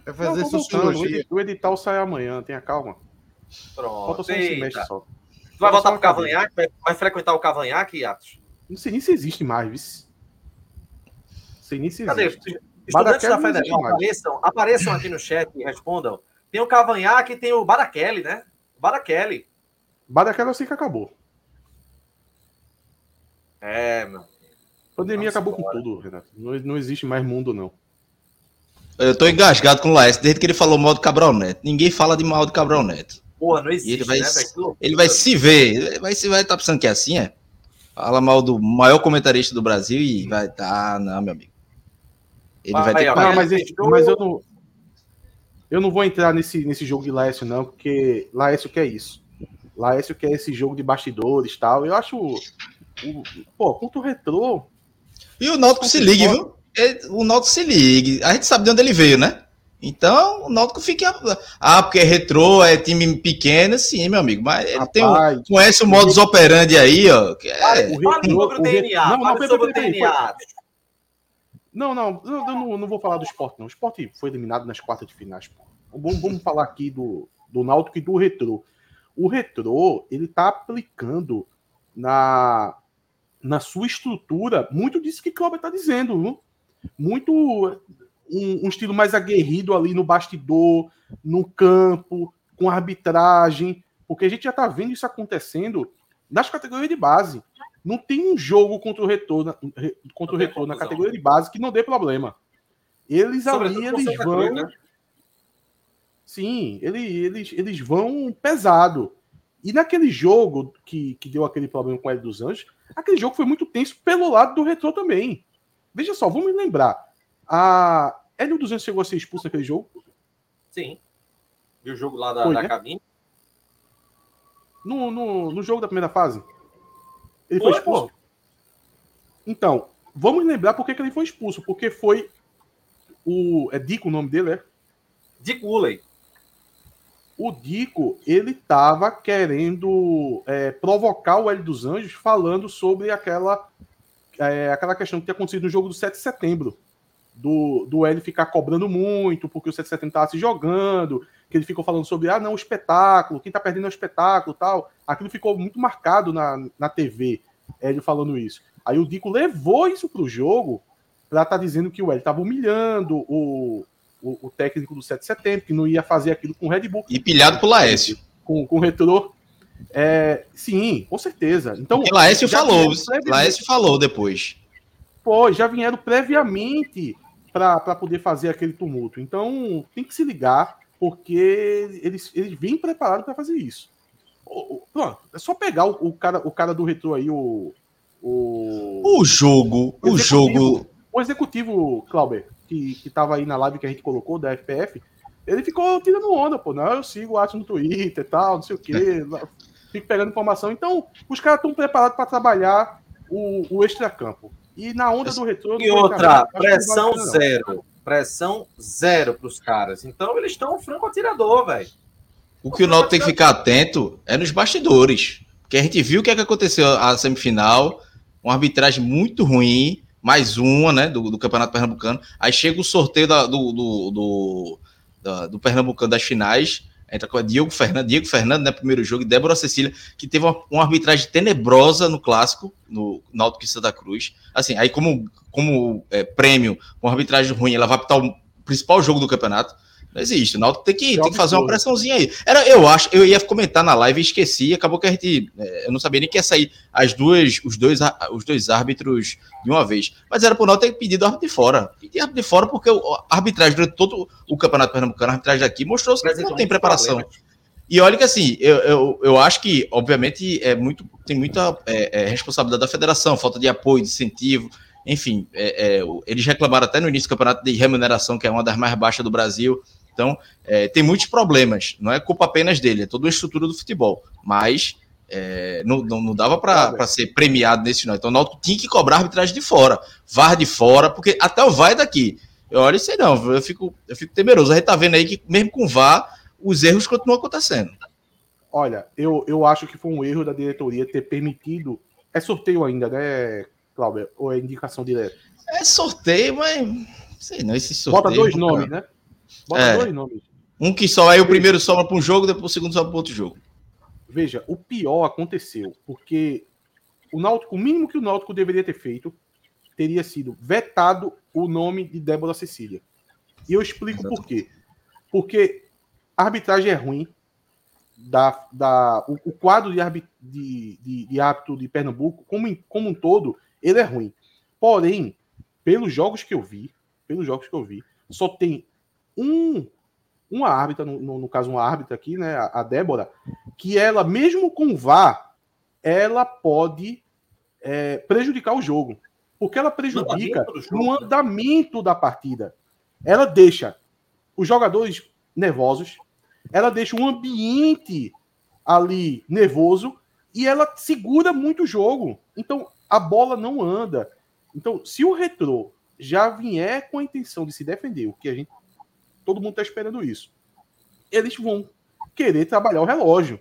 É fazer não, sociologia. O edital sai amanhã, tenha calma. Pronto. Falta só um semestre só. Tu vai voltar pro Cavanhaque? Vai, vai frequentar o Cavanhaque, Atos? Não sei nem se existe mais, viu? Não sei nem se Cadê? existe. Estudantes da Federal, apareçam, apareçam aqui no chat e respondam. Tem o Cavanhaque e tem o Barakelli, né? Barakelli. Barakelli eu sei que acabou. É, meu. Pandemia Nossa, acabou com tudo, Renato. Não, não existe mais mundo, não. Eu tô engasgado com o Laércio desde que ele falou mal do Cabral Neto. Ninguém fala de mal do Cabral Neto. Porra, não existe, ele vai, né, Ele vai se ver. Ele vai se vai estar tá pensando que é assim, é? Fala mal do maior comentarista do Brasil e vai tá, não, meu amigo. Ele vai, vai ter que... Não, mas, mas eu não eu não vou entrar nesse, nesse jogo de Laércio, não, porque Laércio quer isso. Laércio quer esse jogo de bastidores e tal. Eu acho. O, pô, contra o retrô. E o Náutico se ligue, viu? o Náutico se ligue. A gente sabe de onde ele veio, né? Então, o Náutico fica. Ah, porque é retrô, é time pequeno, sim, meu amigo. Mas ele Rapaz, tem um, conhece o modus operandi aí, ó. Que é... Fale sobre o DNA. Não, não, sobre o DNA. Não, não, eu não, não vou falar do esporte, não. O esporte foi eliminado nas quartas de finais. Vamos, vamos falar aqui do, do Náutico e do Retrô. O Retrô, ele tá aplicando na, na sua estrutura muito disso que o Cláudio tá dizendo, viu? muito um, um, estilo mais aguerrido ali no bastidor, no campo, com arbitragem, porque a gente já está vendo isso acontecendo nas categorias de base. Não tem um jogo contra o retorno, contra o retorno na categoria de base que não dê problema. Eles ali, eles vão. Né? Sim, ele, eles, eles vão pesado. E naquele jogo que, que deu aquele problema com o Hélio dos Anjos, aquele jogo foi muito tenso pelo lado do retrô também. Veja só, vamos lembrar. A Hélio 200 chegou a ser expulso naquele jogo? Sim. E o jogo lá da, Foi, da né? cabine? No, no, no jogo da primeira fase? Ele foi, foi expulso. Pô. Então, vamos lembrar por que, que ele foi expulso. Porque foi o. É Dico o nome dele, é? Dico Uley. O Dico, ele tava querendo é, provocar o Hélio dos Anjos falando sobre aquela, é, aquela questão que tinha acontecido no jogo do 7 de setembro. Do, do Hélio ficar cobrando muito, porque o 7 de setembro estava se jogando, que ele ficou falando sobre, ah, não, o espetáculo, quem tá perdendo é o espetáculo tal. Aquilo ficou muito marcado na, na TV, Hélio falando isso. Aí o Dico levou isso pro jogo para estar tá dizendo que o Hélio estava humilhando o, o, o, técnico do 7 de setembro, que não ia fazer aquilo com o Red Bull. E pilhado pro Laércio. Com, com o retrô. É, sim, com certeza. Então, Porque Laércio falou, Laércio falou depois. Pô, já vieram previamente para poder fazer aquele tumulto. Então, tem que se ligar, porque eles, eles vêm preparados para fazer isso. Pronto, é só pegar o, o, cara, o cara do retrô aí, o, o, o jogo, o, o jogo. O executivo, Clauber, que, que tava aí na live que a gente colocou, da FPF, ele ficou tirando onda, pô. Não, eu sigo o Atos no Twitter e tal, não sei o quê. [LAUGHS] Fico pegando informação. Então, os caras estão preparados para trabalhar o, o extracampo. E na onda do retorno. E outra, pressão zero. Pressão zero para os caras. Então, eles estão franco atirador, velho. O que o Náutico tem que ficar atento é nos bastidores. Porque a gente viu o que, é que aconteceu a semifinal uma arbitragem muito ruim, mais uma, né, do, do Campeonato Pernambucano. Aí chega o sorteio da, do, do, do, da, do Pernambucano das finais, entra com a Diego Fernando, Diego Fernando, né, primeiro jogo, e Débora Cecília, que teve uma, uma arbitragem tenebrosa no clássico, no Náutico e Santa Cruz. Assim, aí como, como é, prêmio, uma arbitragem ruim, ela vai apitar o principal jogo do campeonato. Não existe. O Náutico tem que, tem que fazer uma pressãozinha aí. Era, eu acho, eu ia comentar na live e esqueci. Acabou que a gente. É, eu não sabia nem que ia sair as duas, os, dois, os dois árbitros de uma vez. Mas era pro Náutico ter pedido árbitro de fora. Pedir árbitro de fora porque a arbitragem durante todo o Campeonato Pernambucano, a arbitragem daqui, mostrou que não tem preparação. E olha que assim, eu, eu, eu acho que, obviamente, é muito, tem muita é, é, responsabilidade da federação, falta de apoio, de incentivo. Enfim, é, é, eles reclamaram até no início do campeonato de remuneração, que é uma das mais baixas do Brasil. Então, é, tem muitos problemas. Não é culpa apenas dele, é toda a estrutura do futebol. Mas é, não, não, não, dava para ser premiado nesse não. Então, o Náutico tinha que cobrar arbitragem de fora, VAR de fora, porque até o VAR é daqui. Eu olho isso aí não, eu fico, eu fico temeroso. A gente tá vendo aí que mesmo com VAR, os erros continuam acontecendo. Olha, eu, eu acho que foi um erro da diretoria ter permitido. É sorteio ainda, né, Cláudio? Ou é indicação direta? É sorteio, mas. Sei não, esse sorteio. Bota dois nomes, né? Bota é. dois nomes. Um que só aí o primeiro sobra para um jogo, depois o segundo sobra para outro jogo. Veja, o pior aconteceu, porque o Náutico, o mínimo que o Náutico deveria ter feito teria sido vetado o nome de Débora Cecília. E eu explico Exato. por quê. Porque a arbitragem é ruim, da, da, o, o quadro de, arbit, de, de, de árbitro de Pernambuco, como, como um todo, ele é ruim. Porém, pelos jogos que eu vi, pelos jogos que eu vi, só tem um uma árbitra, no, no, caso uma árbitra aqui, né, a, a, Débora, que ela, mesmo com o VAR, ela pode é, prejudicar o jogo. Porque ela prejudica no andamento da partida. Ela deixa os jogadores nervosos, ela deixa o ambiente ali nervoso e ela segura muito o jogo. Então a bola não anda. Então, se o retrô já vier com a intenção de se defender, o que a gente Todo mundo está esperando isso. Eles vão querer trabalhar o relógio.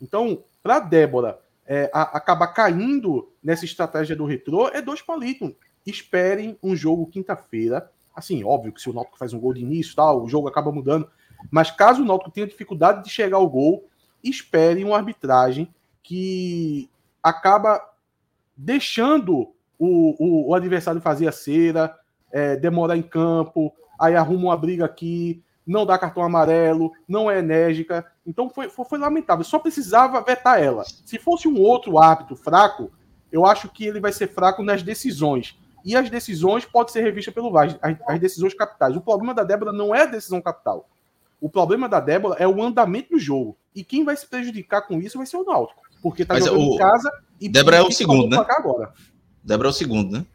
Então, para Débora é, a, acabar caindo nessa estratégia do retrô, é dois palitos. Esperem um jogo quinta-feira. Assim, óbvio que se o Náutico faz um gol de início, tal, o jogo acaba mudando. Mas caso o Náutico tenha dificuldade de chegar ao gol, esperem uma arbitragem que acaba deixando o, o, o adversário fazer a cera, é, demorar em campo, aí arruma uma briga aqui, não dá cartão amarelo, não é enérgica. Então foi, foi, foi, lamentável. Só precisava vetar ela. Se fosse um outro árbitro fraco, eu acho que ele vai ser fraco nas decisões. E as decisões podem ser revistas pelo VAR, as, as decisões capitais. O problema da Débora não é a decisão capital. O problema da Débora é o andamento do jogo. E quem vai se prejudicar com isso vai ser o Náutico. Porque tá Mas jogando o... em casa e Débora é o segundo, né? Agora. Débora é o segundo, né?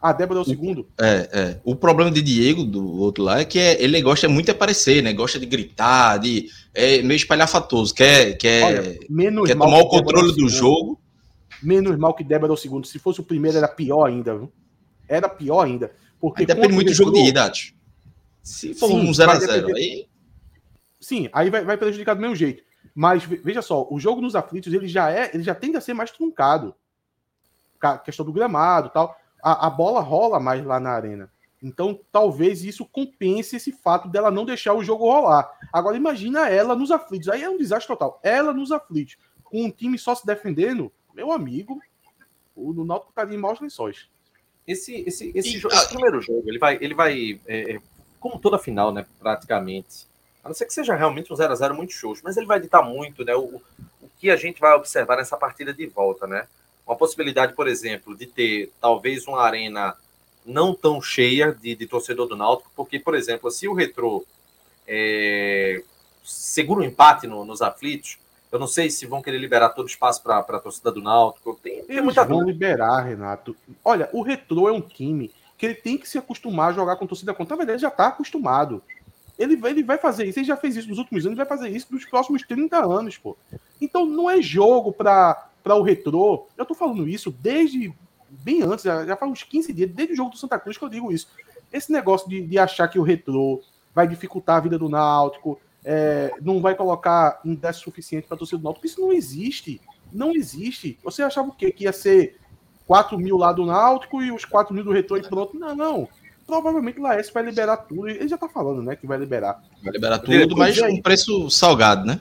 A Débora é o segundo? É, é. O problema de Diego, do outro lá, é que é, ele gosta muito de aparecer, né? Gosta de gritar, de. É meio espalhafatoso, quer, quer, Olha, quer tomar o controne do jogo. menos mal que Débora o segundo. Se fosse o primeiro, era pior ainda, viu? Era pior ainda. Porque aí depende muito do jogo de ida, Se for sim, um 0x0, aí. Sim, aí vai, vai prejudicar do mesmo jeito. Mas veja só, o jogo nos aflitos ele já é, ele já tende a ser mais truncado. A questão do gramado tal. A, a bola rola mais lá na arena. Então, talvez isso compense esse fato dela não deixar o jogo rolar. Agora, imagina ela nos aflitos. Aí é um desastre total. Ela nos aflitos, com um time só se defendendo, meu amigo, o Náutico tá em maus lençóis. Esse, esse, esse, jogo, esse primeiro jogo, ele vai, ele vai é, é, como toda final, né, praticamente. A não ser que seja realmente um 0 a 0 muito show, mas ele vai ditar muito, né, o, o que a gente vai observar nessa partida de volta, né? Uma possibilidade, por exemplo, de ter talvez uma arena não tão cheia de, de torcedor do Náutico, porque, por exemplo, se o Retrô é, segura um empate no, nos aflitos, eu não sei se vão querer liberar todo o espaço para a torcida do Náutico. Tem, tem muita vão dúvida. liberar, Renato. Olha, o Retrô é um time que ele tem que se acostumar a jogar com torcida contra. Na verdade, já está acostumado. Ele vai, ele vai fazer isso, ele já fez isso nos últimos anos, ele vai fazer isso nos próximos 30 anos, pô. Então não é jogo para o retrô. Eu tô falando isso desde bem antes, já, já faz uns 15 dias, desde o jogo do Santa Cruz que eu digo isso. Esse negócio de, de achar que o retrô vai dificultar a vida do Náutico, é, não vai colocar um décimo suficiente para torcida do Náutico, isso não existe. Não existe. Você achava o quê? Que ia ser 4 mil lá do Náutico e os 4 mil do retrô e pronto? Não, não. Provavelmente o Laércio vai liberar tudo. Ele já tá falando, né? Que vai liberar. Vai liberar tudo, mas com um preço salgado, né?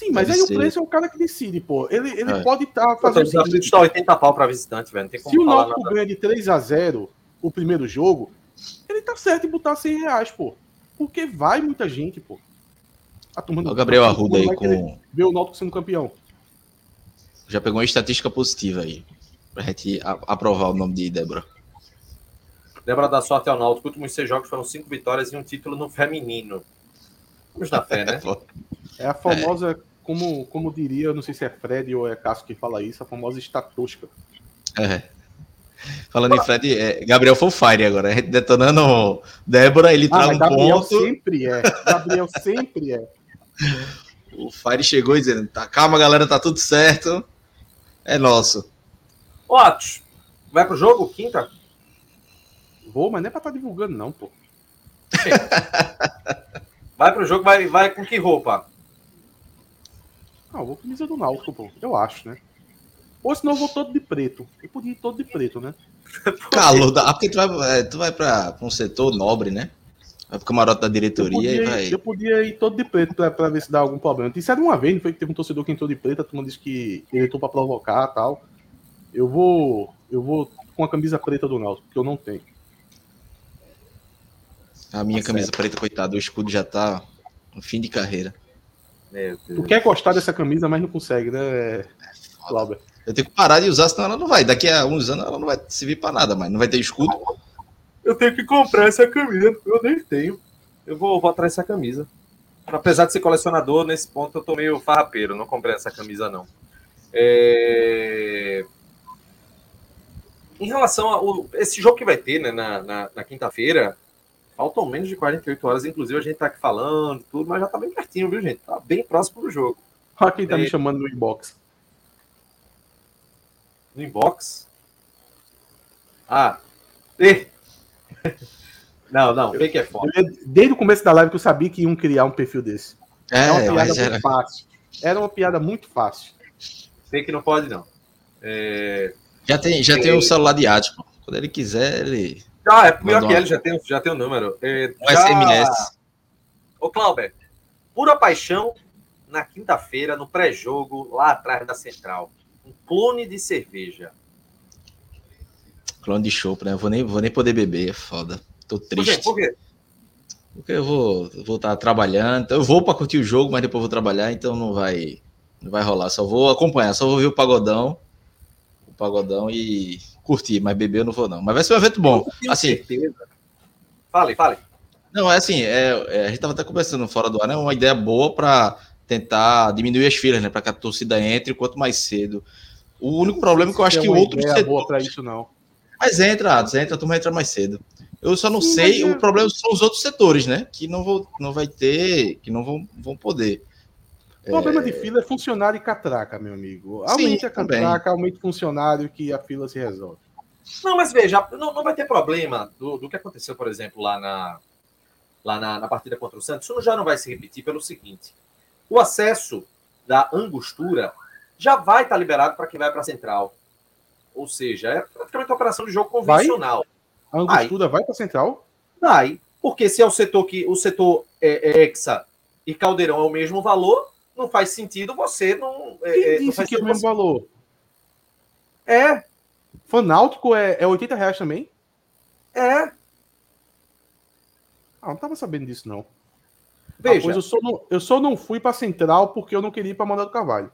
Sim, mas Deve aí ser. o preço é o cara que decide, pô. Ele, ele é. pode estar tá fazendo. Aflitos estão 80 pau para visitante, velho. Se o Náutico ganha de 3 a 0 o primeiro jogo, ele tá certo em botar 100 reais, pô. Porque vai muita gente, pô. A turma do o Gabriel Arruda aí com. Ver o Náutico sendo campeão. Já pegou uma estatística positiva aí. Pra gente aprovar o nome de Débora. Débora da sorte ao Náutico. Os últimos seis jogos foram cinco vitórias e um título no feminino. Vamos na fé, né? [LAUGHS] é a famosa é como, como diria, não sei se é Fred ou é Cássio que fala isso, a famosa estatosca. É. Falando em Fred, é, Gabriel foi fire agora, [LAUGHS] detonando Débora, ele ah, traz um Gabriel ponto. sempre é, Gabriel [LAUGHS] sempre é. O Fire chegou dizendo, tá, calma galera, tá tudo certo, é nosso. Otis, vai pro jogo, quinta? Vou, mas não é pra estar tá divulgando não, pô. [LAUGHS] vai pro jogo, vai, vai com que roupa? Não, eu vou camisa do Náutico, pô. Eu acho, né? Ou senão eu vou todo de preto. Eu podia ir todo de preto, né? [LAUGHS] Calor, da... porque tu vai, é, tu vai pra, um setor nobre, né? Vai pro camarote da diretoria e vai. Eu podia ir todo de preto pra, pra ver se dá algum problema. Isso era uma vez, não foi que teve um torcedor que entrou de preto, a turma disse que ele entrou pra provocar e tal. Eu vou. Eu vou com a camisa preta do Náutico, porque eu não tenho. A minha tá camisa certo. preta, coitado, o escudo já tá no fim de carreira. Tu quer gostar dessa camisa, mas não consegue, né, Cláudio? Eu tenho que parar de usar, senão ela não vai. Daqui a uns anos ela não vai servir para nada, mas não vai ter escudo. Eu tenho que comprar essa camisa, eu nem tenho. Eu vou, vou atrás dessa camisa. Apesar de ser colecionador, nesse ponto eu tô meio farrapeiro, não comprei essa camisa, não. É... Em relação a esse jogo que vai ter né, na, na, na quinta-feira, Faltam menos de 48 horas, inclusive a gente tá aqui falando, tudo, mas já tá bem pertinho, viu, gente? Tá bem próximo do jogo. Olha quem tá é... me chamando no inbox. No inbox? Ah, e... [LAUGHS] Não, não, fake é foda. Desde o começo da live que eu sabia que iam criar um perfil desse. É, é uma piada muito era... fácil. Era uma piada muito fácil. Fake não pode, não. É... Já tem, já é... tem o celular de ático. Quando ele quiser, ele ah, é pior que ele, já tem, já tem o um número. É, um já... SMS. Ô, Clauber, pura paixão, na quinta-feira, no pré-jogo, lá atrás da Central. Um clone de cerveja. Clone de chopp, né? Vou nem, vou nem poder beber, é foda. Tô triste. Por quê? Por quê? Porque eu vou vou estar tá trabalhando. Eu vou para curtir o jogo, mas depois vou trabalhar, então não vai não vai rolar. Só vou acompanhar, só vou ver o pagodão, o pagodão e curtir, mas beber eu não vou, não. Mas vai ser um evento bom. Assim, certeza. Fale, fale. Não, é assim, é, é, a gente estava até conversando fora do ar, né? Uma ideia boa para tentar diminuir as filas, né? Para que a torcida entre quanto mais cedo. O único problema é que eu acho é que o outro setor... boa para isso não. Mas entra, entra, a turma entra mais cedo. Eu só não Sim, sei, o problema são os outros setores, né? Que não, vou, não vai ter, que não vão, vão poder. O problema é... de fila é funcionário e catraca, meu amigo. Aumente Sim, a catraca, também. aumente o funcionário que a fila se resolve. Não, mas veja, não, não vai ter problema do, do que aconteceu, por exemplo, lá na, lá na, na partida contra o Santos. Isso já não vai se repetir pelo seguinte: o acesso da angostura já vai estar liberado para quem vai para a central. Ou seja, é praticamente uma operação de jogo convencional. Vai? A angostura vai, vai para a central? Vai. Porque se é o setor que o setor é, é Hexa e Caldeirão é o mesmo valor, não faz sentido você não. É, Quem é, disse não que é o mesmo você... valor? É. Fanáutico é, é 80 reais também? É. Ah, não tava sabendo disso, não. Veja. Ah, eu, só não, eu só não fui para Central porque eu não queria ir para Mandar do Carvalho.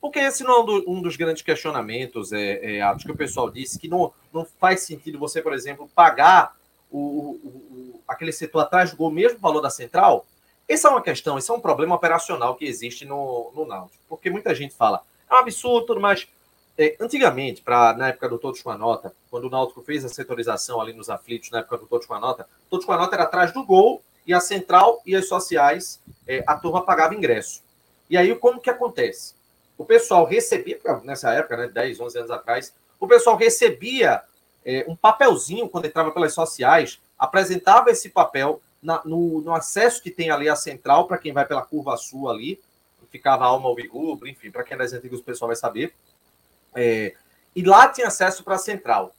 Porque esse não é um, do, um dos grandes questionamentos, é, é, acho que o pessoal disse que não, não faz sentido você, por exemplo, pagar o, o, o, aquele setor atrás do gol, mesmo valor da central. Essa é uma questão, esse é um problema operacional que existe no, no Náutico. Porque muita gente fala, é um absurdo, tudo mais. É, antigamente, pra, na época do Todos com a Nota, quando o Náutico fez a setorização ali nos aflitos, na época do Todos com a Nota, Todos com a Nota era atrás do gol e a central e as sociais, é, a turma pagava ingresso. E aí, como que acontece? o pessoal recebia, nessa época, né, 10, 11 anos atrás, o pessoal recebia é, um papelzinho quando entrava pelas sociais, apresentava esse papel na, no, no, acesso que tem ali a central, para quem vai pela curva sul ali, ficava Alma ou Vigubro, enfim, para quem é das antigas o pessoal vai saber. É, e lá tinha acesso para a central.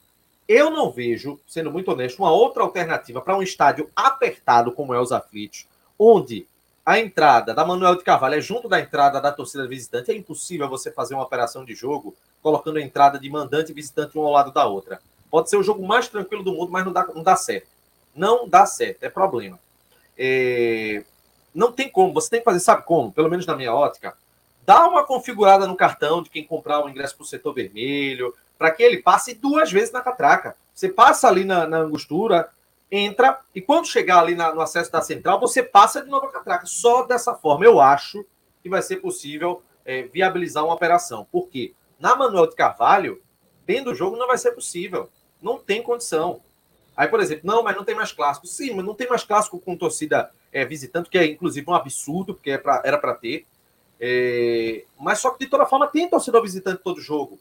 Eu não vejo, sendo muito honesto, uma outra alternativa para um estádio apertado como é os aflitos, onde a entrada da Manuel de Carvalho é junto da entrada da torcida visitante. É impossível você fazer uma operação de jogo colocando a entrada de mandante e visitante um ao lado da outra. Pode ser o jogo mais tranquilo do mundo, mas não dá, não dá certo. Não dá certo, é problema. É... Não tem como, você tem que fazer, sabe como? Pelo menos na minha ótica, dá uma configurada no cartão de quem comprar o ingresso para o setor vermelho, para que ele passe duas vezes na catraca. Você passa ali na, na angostura, entra e quando chegar ali na, no acesso da central, você passa de novo a catraca. Só dessa forma eu acho que vai ser possível é, viabilizar uma operação. Por quê? Na Manuel de Carvalho, dentro do jogo não vai ser possível. Não tem condição. Aí, por exemplo, não, mas não tem mais clássico. Sim, mas não tem mais clássico com torcida é, visitante, que é inclusive um absurdo, porque é pra, era para ter. É, mas só que de toda forma tem torcedor visitante todo jogo.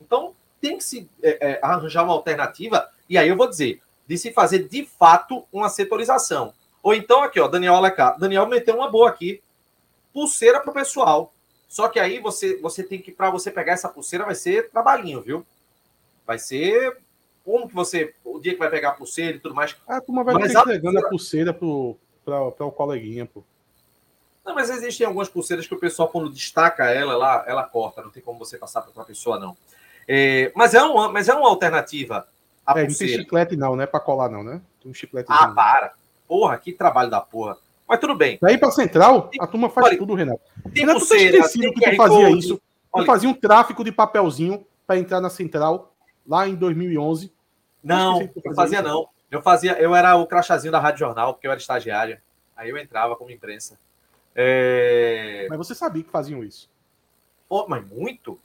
Então tem que se é, é arranjar uma alternativa. E aí eu vou dizer: de se fazer de fato uma setorização. Ou então, aqui, ó, Daniel Alecá. Daniel meteu uma boa aqui. Pulseira para o pessoal. Só que aí você, você tem que, para você pegar essa pulseira, vai ser trabalhinho, viu? Vai ser. Como que você. O dia que vai pegar a pulseira e tudo mais. Ah, como vai mas entregando a pulseira para o coleguinha, pô. Não, mas existem algumas pulseiras que o pessoal, quando destaca ela, ela, ela corta. Não tem como você passar para outra pessoa, não. É, mas, é uma, mas é uma alternativa a é, pulseira. não tem chiclete não, não é pra colar não, né? Tem um chiclete. Ah, para. Porra, que trabalho da porra. Mas tudo bem. Daí pra central, a turma faz Olha, tudo, Renato. Tem Renato, pulseira, tu esquecido que tu fazia isso. Tu fazia um tráfico de papelzinho para entrar na central lá em 2011. Não, eu, eu fazia isso. não. Eu fazia, eu era o crachazinho da Rádio Jornal, porque eu era estagiário. Aí eu entrava como imprensa. É... Mas você sabia que faziam isso? Pô, mas muito?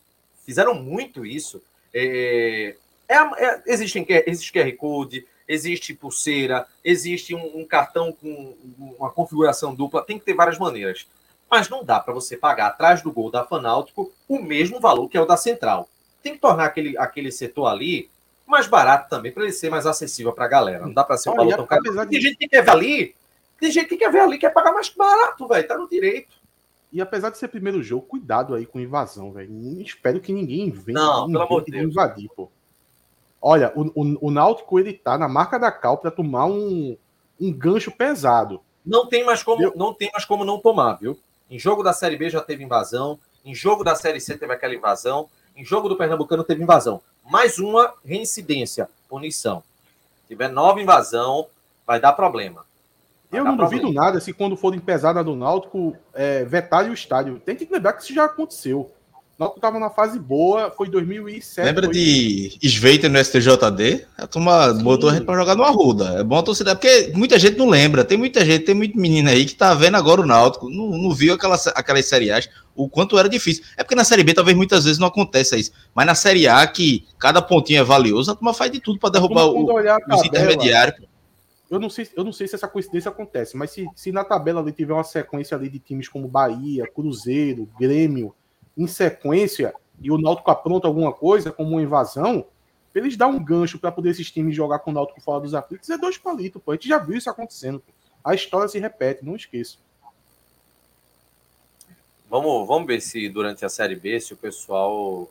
Fizeram muito isso. É... É, é, existe, existe QR Code, existe pulseira, existe um, um, cartão com uma configuração dupla, tem que ter várias maneiras. Mas não dá para você pagar atrás do gol da Fanáutico o mesmo valor que é o da Central. Tem que tornar aquele, aquele setor ali mais barato também, para ele ser mais acessível para a galera. Não dá para ser um valor tão caro. De... Tem gente que quer ver ali, tem gente que quer ver ali, quer pagar mais barato, velho. Tá no direito. E apesar de ser primeiro jogo, cuidado aí com invasão, velho. Espero que ninguém invente, não, pelo amor de Deus. invadir, pô. Olha, o, o, o Náutico ele tá na marca da cal para tomar um, um gancho pesado. Não tem mais como Eu... não tem mais como não tomar, viu? Em jogo da Série B já teve invasão, em jogo da Série C teve aquela invasão, em jogo do Pernambucano teve invasão. Mais uma reincidência, punição. Se tiver nova invasão, vai dar problema. Vai Eu dar não problema. duvido nada se quando for pesada do Náutico é, vetar o estádio. Tem que lembrar que isso já aconteceu. Náutico estava na fase boa, foi 2007. Lembra foi... de Sveiter no STJD? A turma Sim. botou a gente para jogar no Arruda. É bom a torcida, porque muita gente não lembra. Tem muita gente, tem muito menino aí que tá vendo agora o Náutico, não, não viu aquelas, aquelas Série A, o quanto era difícil. É porque na Série B talvez muitas vezes não aconteça isso, mas na Série A, que cada pontinho é valioso, a turma faz de tudo para derrubar o, tabela, os intermediários. eu não sei, eu não sei se essa coincidência acontece, mas se, se na tabela ali tiver uma sequência ali de times como Bahia, Cruzeiro, Grêmio, em sequência, e o Náutico apronta alguma coisa, como uma invasão, eles dão um gancho para poder esses times jogar com o Náutico fora dos aflitos, é dois palitos, pô. A gente já viu isso acontecendo. Pô. A história se repete, não esqueça. Vamos, vamos ver se durante a Série B, se o pessoal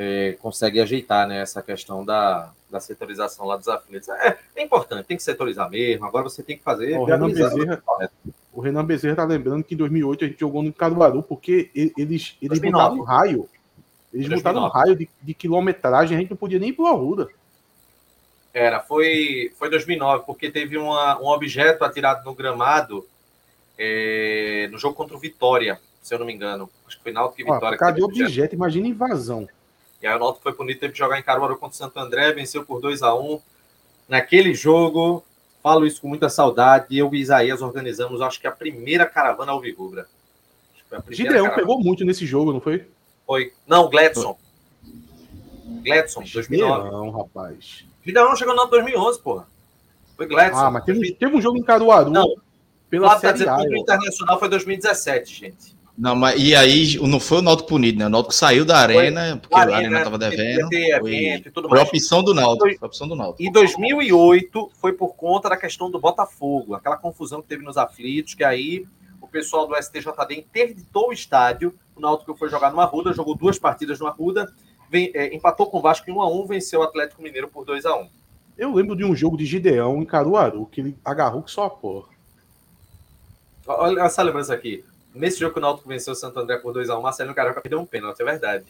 é, consegue ajeitar né, essa questão da, da setorização lá dos aflitos. É, é, importante, tem que setorizar mesmo. Agora você tem que fazer. O Renan Bezerra, o Renan Bezerra tá lembrando que em 2008 a gente jogou no Caruaru porque eles, eles botaram um raio. Eles 2009. botaram um raio de, de, quilometragem, a gente não podia nem ir para a Ruda. Era, foi, foi 2009, porque teve uma, um objeto atirado no gramado é, no jogo contra o Vitória, se eu não me engano. Acho que foi Náutico e Vitória. Ó, cadê o objeto? Imagina invasão. E aí o Náutico foi punido, teve que jogar em Caruaru contra o Santo André, venceu por 2 a 1 Naquele jogo, falo isso com muita saudade, eu e Isaías organizamos, acho que a primeira caravana alvirrubra. Gideão pegou muito nesse jogo, não foi? Foi. Não, Gladson. Gladson, 2009. Não, rapaz. Gideão chegou no 2011, porra. Foi Gladson. Ah, mas teve, teve um jogo em Caruaru. Não. Pela tá Série A. O Internacional foi 2017, gente. Não, mas e aí não foi o Náutico punido, né? O Náutico saiu da arena, porque a arena estava devendo. Foi, foi a opção do Náutico. Foi a opção do Náutico. Em 2008 foi por conta da questão do Botafogo, aquela confusão que teve nos aflitos, que aí o pessoal do STJD interditou o estádio. O Náutico foi jogar numa ruda, jogou duas partidas numa ruda, vem, é, empatou com o Vasco em 1 a 1, venceu o Atlético Mineiro por 2 a 1. Eu lembro de um jogo de Gideão em Caruaru que ele agarrou que só a porra. Olha essa lembrança aqui. Nesse jogo que o Náutico venceu o Santo André por 2x1, Marcelinho Carioca perdeu um pênalti, é verdade.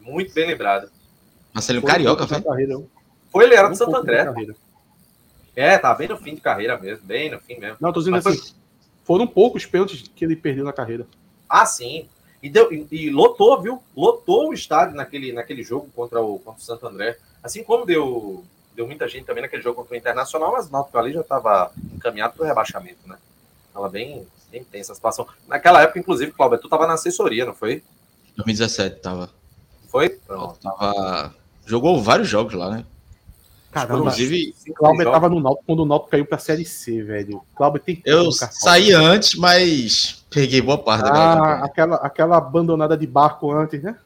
Muito bem lembrado. Marcelinho Carioca, foi? Foi, ele era do Santo André. É, tá bem no fim de carreira mesmo, bem no fim mesmo. Não, tô dizendo Mas assim, foi... foram poucos pênaltis que ele perdeu na carreira. Ah, sim. E, deu, e, e, lotou, viu? Lotou o estádio naquele, naquele jogo contra o, contra o Santo André. Assim como deu, deu muita gente também naquele jogo contra o Internacional, mas o Náutico ali já estava encaminhado para o rebaixamento, né? Tava bem, bem tensa a situação. Naquela época, inclusive, Cláudio, tu tava na assessoria, não foi? 2017, tava. Foi? Tava... Jogou vários jogos lá, né? Caramba, inclusive, Cláudio tava no Náutico quando o Náutico caiu pra Série C, velho. Cláudio tem Eu saí antes, mas peguei boa parte ah, aquela, aquela abandonada de barco antes, né?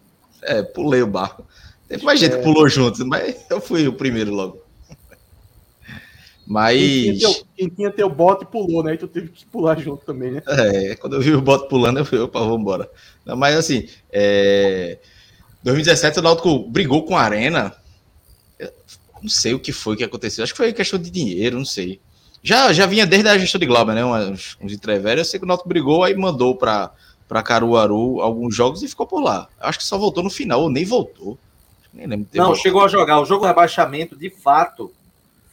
É, pulei o barco. Teve mais gente é... que pulou junto, mas eu fui o primeiro logo. Mas. Quem tinha, teu, quem tinha teu bote pulou, né? E tu teve que pular junto também, né? É, quando eu vi o bote pulando, eu falei, opa, vamos embora. Mas assim, é... 2017 o Náutico brigou com a Arena. Eu não sei o que foi que aconteceu. Acho que foi questão de dinheiro, não sei. Já, já vinha desde a gestão de Glauber, né? Uns, uns entreveros. Eu sei que o Náutico brigou, aí mandou para para Caruaru alguns jogos e ficou por lá. Acho que só voltou no final, ou nem voltou. Nem lembro não, voltado. chegou a jogar. O jogo de rebaixamento, de fato,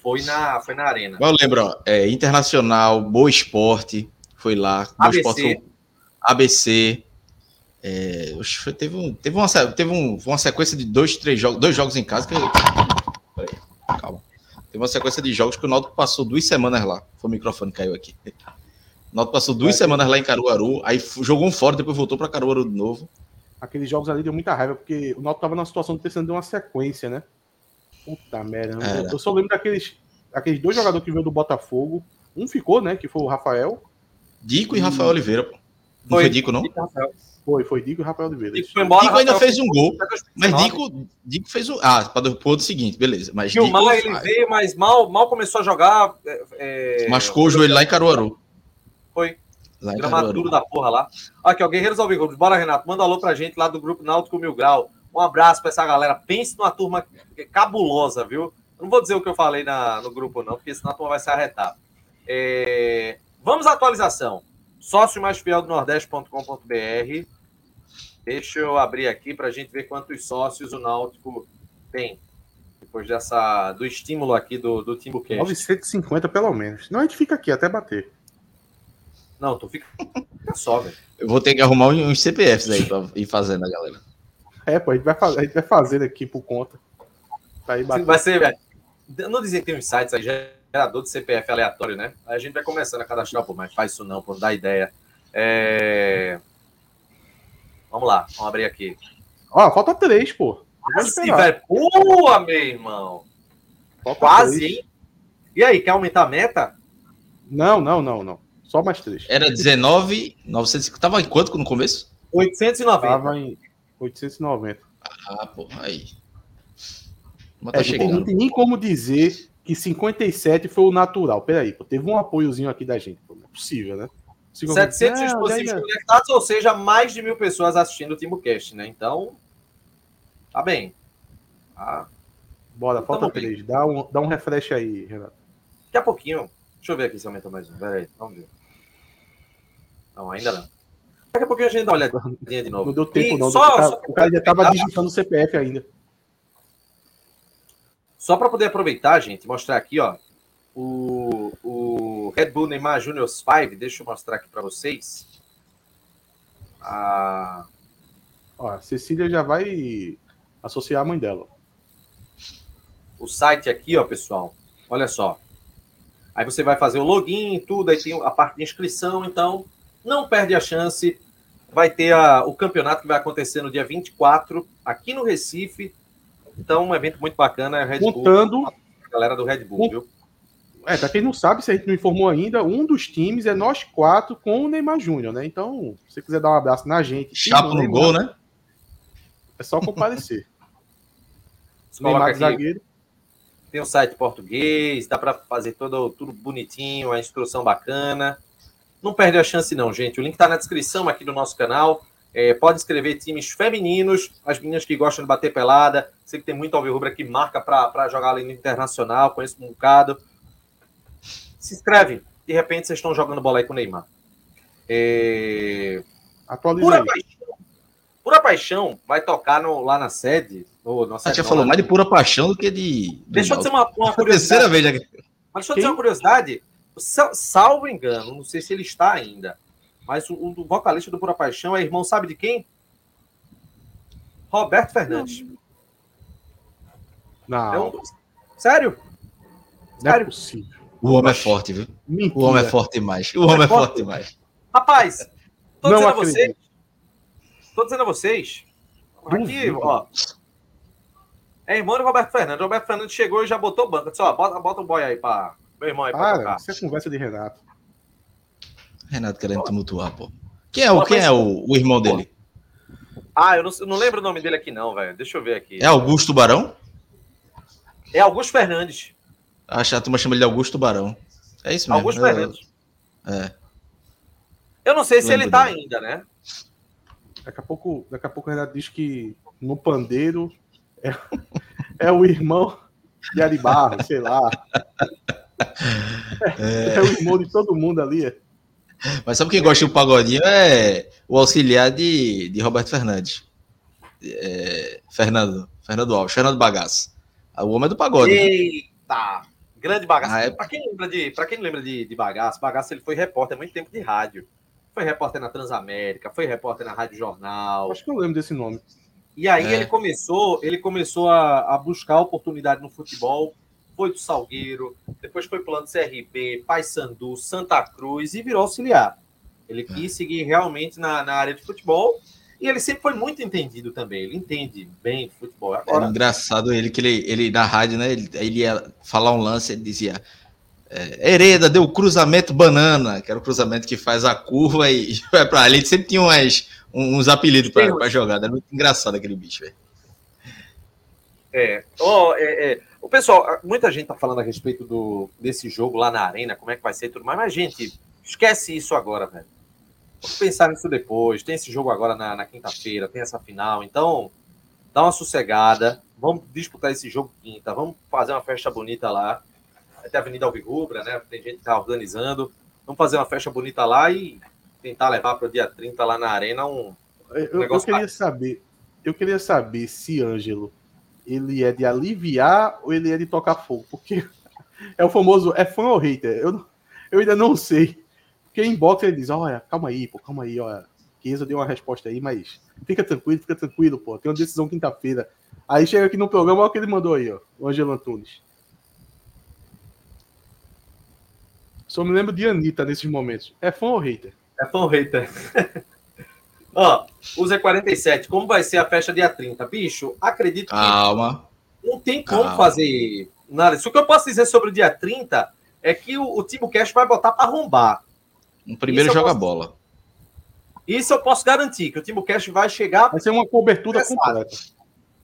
foi na, foi na arena. Eu lembro, ó, é, Internacional, Boa Esporte, foi lá. Boa ABC. Esporte, ABC. É, teve, um, teve, uma, teve um, uma sequência de dois, três jogos, dois jogos em casa que. Peraí, calma. Teve uma sequência de jogos que o Náutico passou duas semanas lá. Foi o microfone que caiu aqui. O Náutico passou duas é, semanas lá em Caruaru, aí jogou um fora, depois voltou para Caruaru de novo. Aqueles jogos ali deu muita raiva, porque o Náutico tava na situação de precisando de uma sequência, né? Puta merda. Era. Eu só lembro daqueles aqueles dois jogadores que veio do Botafogo. Um ficou, né? Que foi o Rafael. Dico e, Rafael Oliveira, pô. Não foi, foi Dico, não? Foi, foi Dico e Rafael Oliveira. Dico, embora, Dico ainda fez um gol. Mas Dico, Dico fez um. Ah, para o outro seguinte, beleza. Mas Dico, mal ele veio, mas mal, mal começou a jogar. É... é Machucou o joelho lá em Caruaru. Foi. Lá em Gramaduro da porra lá. Aqui, ó, Guerreiros vivo. Bora, Renato. Manda alô pra gente lá do grupo Náutico Mil Grau. Um abraço pra essa galera. Pense numa turma cabulosa, viu? Não vou dizer o que eu falei na, no grupo, não, porque senão a turma vai se arretar. É, vamos à atualização. Sócio mais fiel do Nordeste.com.br. Deixa eu abrir aqui para a gente ver quantos sócios o Náutico tem. Depois dessa, do estímulo aqui do, do Timbucast. 950 pelo menos. Não, a gente fica aqui até bater. Não, tu fica, fica só, velho. Eu vou ter que arrumar uns CPFs aí para ir fazendo a galera. É, pô, a gente vai, fazer, a gente vai fazendo aqui por conta. Vai ser, velho. Não dizer que tem uns sites aí, gerador de CPF aleatório, né? Aí a gente vai começando a cadastrar, pô, mas faz isso não, pô, dá ideia. É... Vamos lá, vamos abrir aqui. Ó, falta três, pô. Quase, velho. Pô, meu irmão. Falta Quase, três. hein? E aí, quer aumentar a meta? Não, não, não, não. Só mais três. Era 19, 900. Tava em quanto no começo? 890. Tava em 890. Ah, pô, aí. Mas tá é, chegando. Não tem nem como dizer que 57 foi o natural. Peraí, pô, teve um apoiozinho aqui da gente. Pô, não é possível, né? 700 dispositivos conectados, ou seja, mais de mil pessoas assistindo o TimbuCast, né? Então, tá bem. Ah, Bora, então, falta três. Dá um, dá um refresh aí, Renato. Daqui a pouquinho. Deixa eu ver aqui se aumenta mais um. Pera aí, vamos ver. Não, ainda não. Daqui a pouquinho a gente dá uma olhadinha de novo. Não deu tempo, e não. Só, o, cara, só o cara já estava digitando o CPF ainda. Só para poder aproveitar, gente, mostrar aqui, ó, o, o Red Bull Neymar Juniors 5. Deixa eu mostrar aqui para vocês. A... Ó, a Cecília já vai associar a mãe dela. O site aqui, ó, pessoal. Olha só. Aí você vai fazer o login e tudo, aí tem a parte de inscrição, então não perde a chance. Vai ter a, o campeonato que vai acontecer no dia 24, aqui no Recife. Então, um evento muito bacana, é Red Contando, Bull. A galera do Red Bull, viu? É, pra quem não sabe, se a gente não informou ainda, um dos times é nós quatro com o Neymar Júnior, né? Então, se você quiser dar um abraço na gente. Chapo no, Neymar, gol, né? É só comparecer. [LAUGHS] Neymar zagueiro. Tem o um site português, dá para fazer todo, tudo bonitinho, a instrução bacana. Não perde a chance, não, gente. O link está na descrição aqui do nosso canal. É, pode escrever times femininos, as meninas que gostam de bater pelada. Sei que tem muito Alvirrubra que marca para jogar ali no internacional, conheço um bocado. Se inscreve. De repente vocês estão jogando bola aí com o Neymar. É... Pura paixão, pura paixão vai tocar no, lá na sede Oh, nossa, a gente já falou mais de pura paixão do que de. Deixa eu dizer uma, uma curiosidade. Terceira vez já. Mas deixa eu dizer uma curiosidade. Salvo engano, não sei se ele está ainda. Mas o, o vocalista do Pura Paixão é irmão, sabe de quem? Roberto Fernandes. Não. É um... Sério? Não é Sério? É possível. O homem é forte, viu? Mentira. O homem é forte demais. O homem é, é forte demais. Rapaz, tô não dizendo a vocês. Tô dizendo a vocês. Aqui, ó. É irmão do Roberto Fernandes. O Roberto Fernandes chegou e já botou banca. Disse, ó, bota, bota o boy aí para meu irmão aí para. Isso é conversa de Renato. Renato querendo tumultuar, pô. Quem é, o, quem é o, o irmão dele? Ah, eu não, não, lembro o nome dele aqui não, velho. Deixa eu ver aqui. É Augusto Barão? É Augusto Fernandes. Acho que a turma chama ele de Augusto Barão. É isso mesmo. Augusto Fernandes. É. Eu não sei se ele tá dele. ainda, né? Daqui a pouco, daqui a pouco o Renato diz que no pandeiro é, [LAUGHS] é o irmão de Aribarro, sei lá. [LAUGHS] É... é... o irmão de todo mundo ali. Mas sabe quem gosta do pagodinho é o auxiliar de, de Roberto Fernandes. É, Fernando, Fernando Alves, Fernando Bagaço. O homem é do pagode. Eita! Grande bagaço. Ah, é... Para quem lembra de, para quem lembra de, de bagaço, bagaço ele foi repórter há muito tempo de rádio. Foi repórter na Transamérica, foi repórter na Rádio Jornal. Acho que eu lembro desse nome. E aí é. ele começou, ele começou a, a, buscar oportunidade no futebol, foi do Salgueiro, depois foi plano CRB, Paysandu, Santa Cruz e virou auxiliar. Ele é. quis seguir realmente na, na área de futebol e ele sempre foi muito entendido também. Ele entende bem futebol. Agora, é engraçado ele que ele, ele na rádio, né? Ele, ele ia falar um lance, ele dizia é, Hereda deu cruzamento banana, que era o cruzamento que faz a curva e [LAUGHS] vai para ali. Ele sempre tinha umas, uns apelidos para jogar. Era muito engraçado aquele bicho, velho. É. Oh, é, é. O pessoal, muita gente tá falando a respeito do, desse jogo lá na arena, como é que vai ser tudo mais, mas, gente, esquece isso agora, velho. Vamos pensar nisso depois. Tem esse jogo agora na, na quinta-feira, tem essa final, então dá uma sossegada. Vamos disputar esse jogo quinta, vamos fazer uma festa bonita lá. Ter a Avenida Alvirrubra, né? Tem gente que tá organizando. Vamos fazer uma festa bonita lá e tentar levar para o dia 30 lá na arena um, eu, negócio. Eu queria saber, eu queria saber se Ângelo ele é de aliviar ou ele é de tocar fogo, porque [LAUGHS] é o famoso é fã ou hater. Eu, eu ainda não sei. Porque em boxe ele diz: olha, calma aí, pô, calma aí, olha. Chiesa deu uma resposta aí, mas fica tranquilo, fica tranquilo, pô. Tem uma decisão quinta-feira. Aí chega aqui no programa, olha o que ele mandou aí, ó. O Ângelo Antunes. Só me lembro de Anitta nesses momentos. É fã ou hater? É fã ou hater? [LAUGHS] Ó, o Z47, como vai ser a festa dia 30? Bicho, acredito que. Calma. Não tem como Calma. fazer. Nada. Isso que eu posso dizer sobre o dia 30 é que o, o Timbu Cash vai botar para arrombar. Um primeiro Isso joga posso- bola. Isso eu posso garantir, que o Timbu Cash vai chegar Vai ser uma cobertura completa.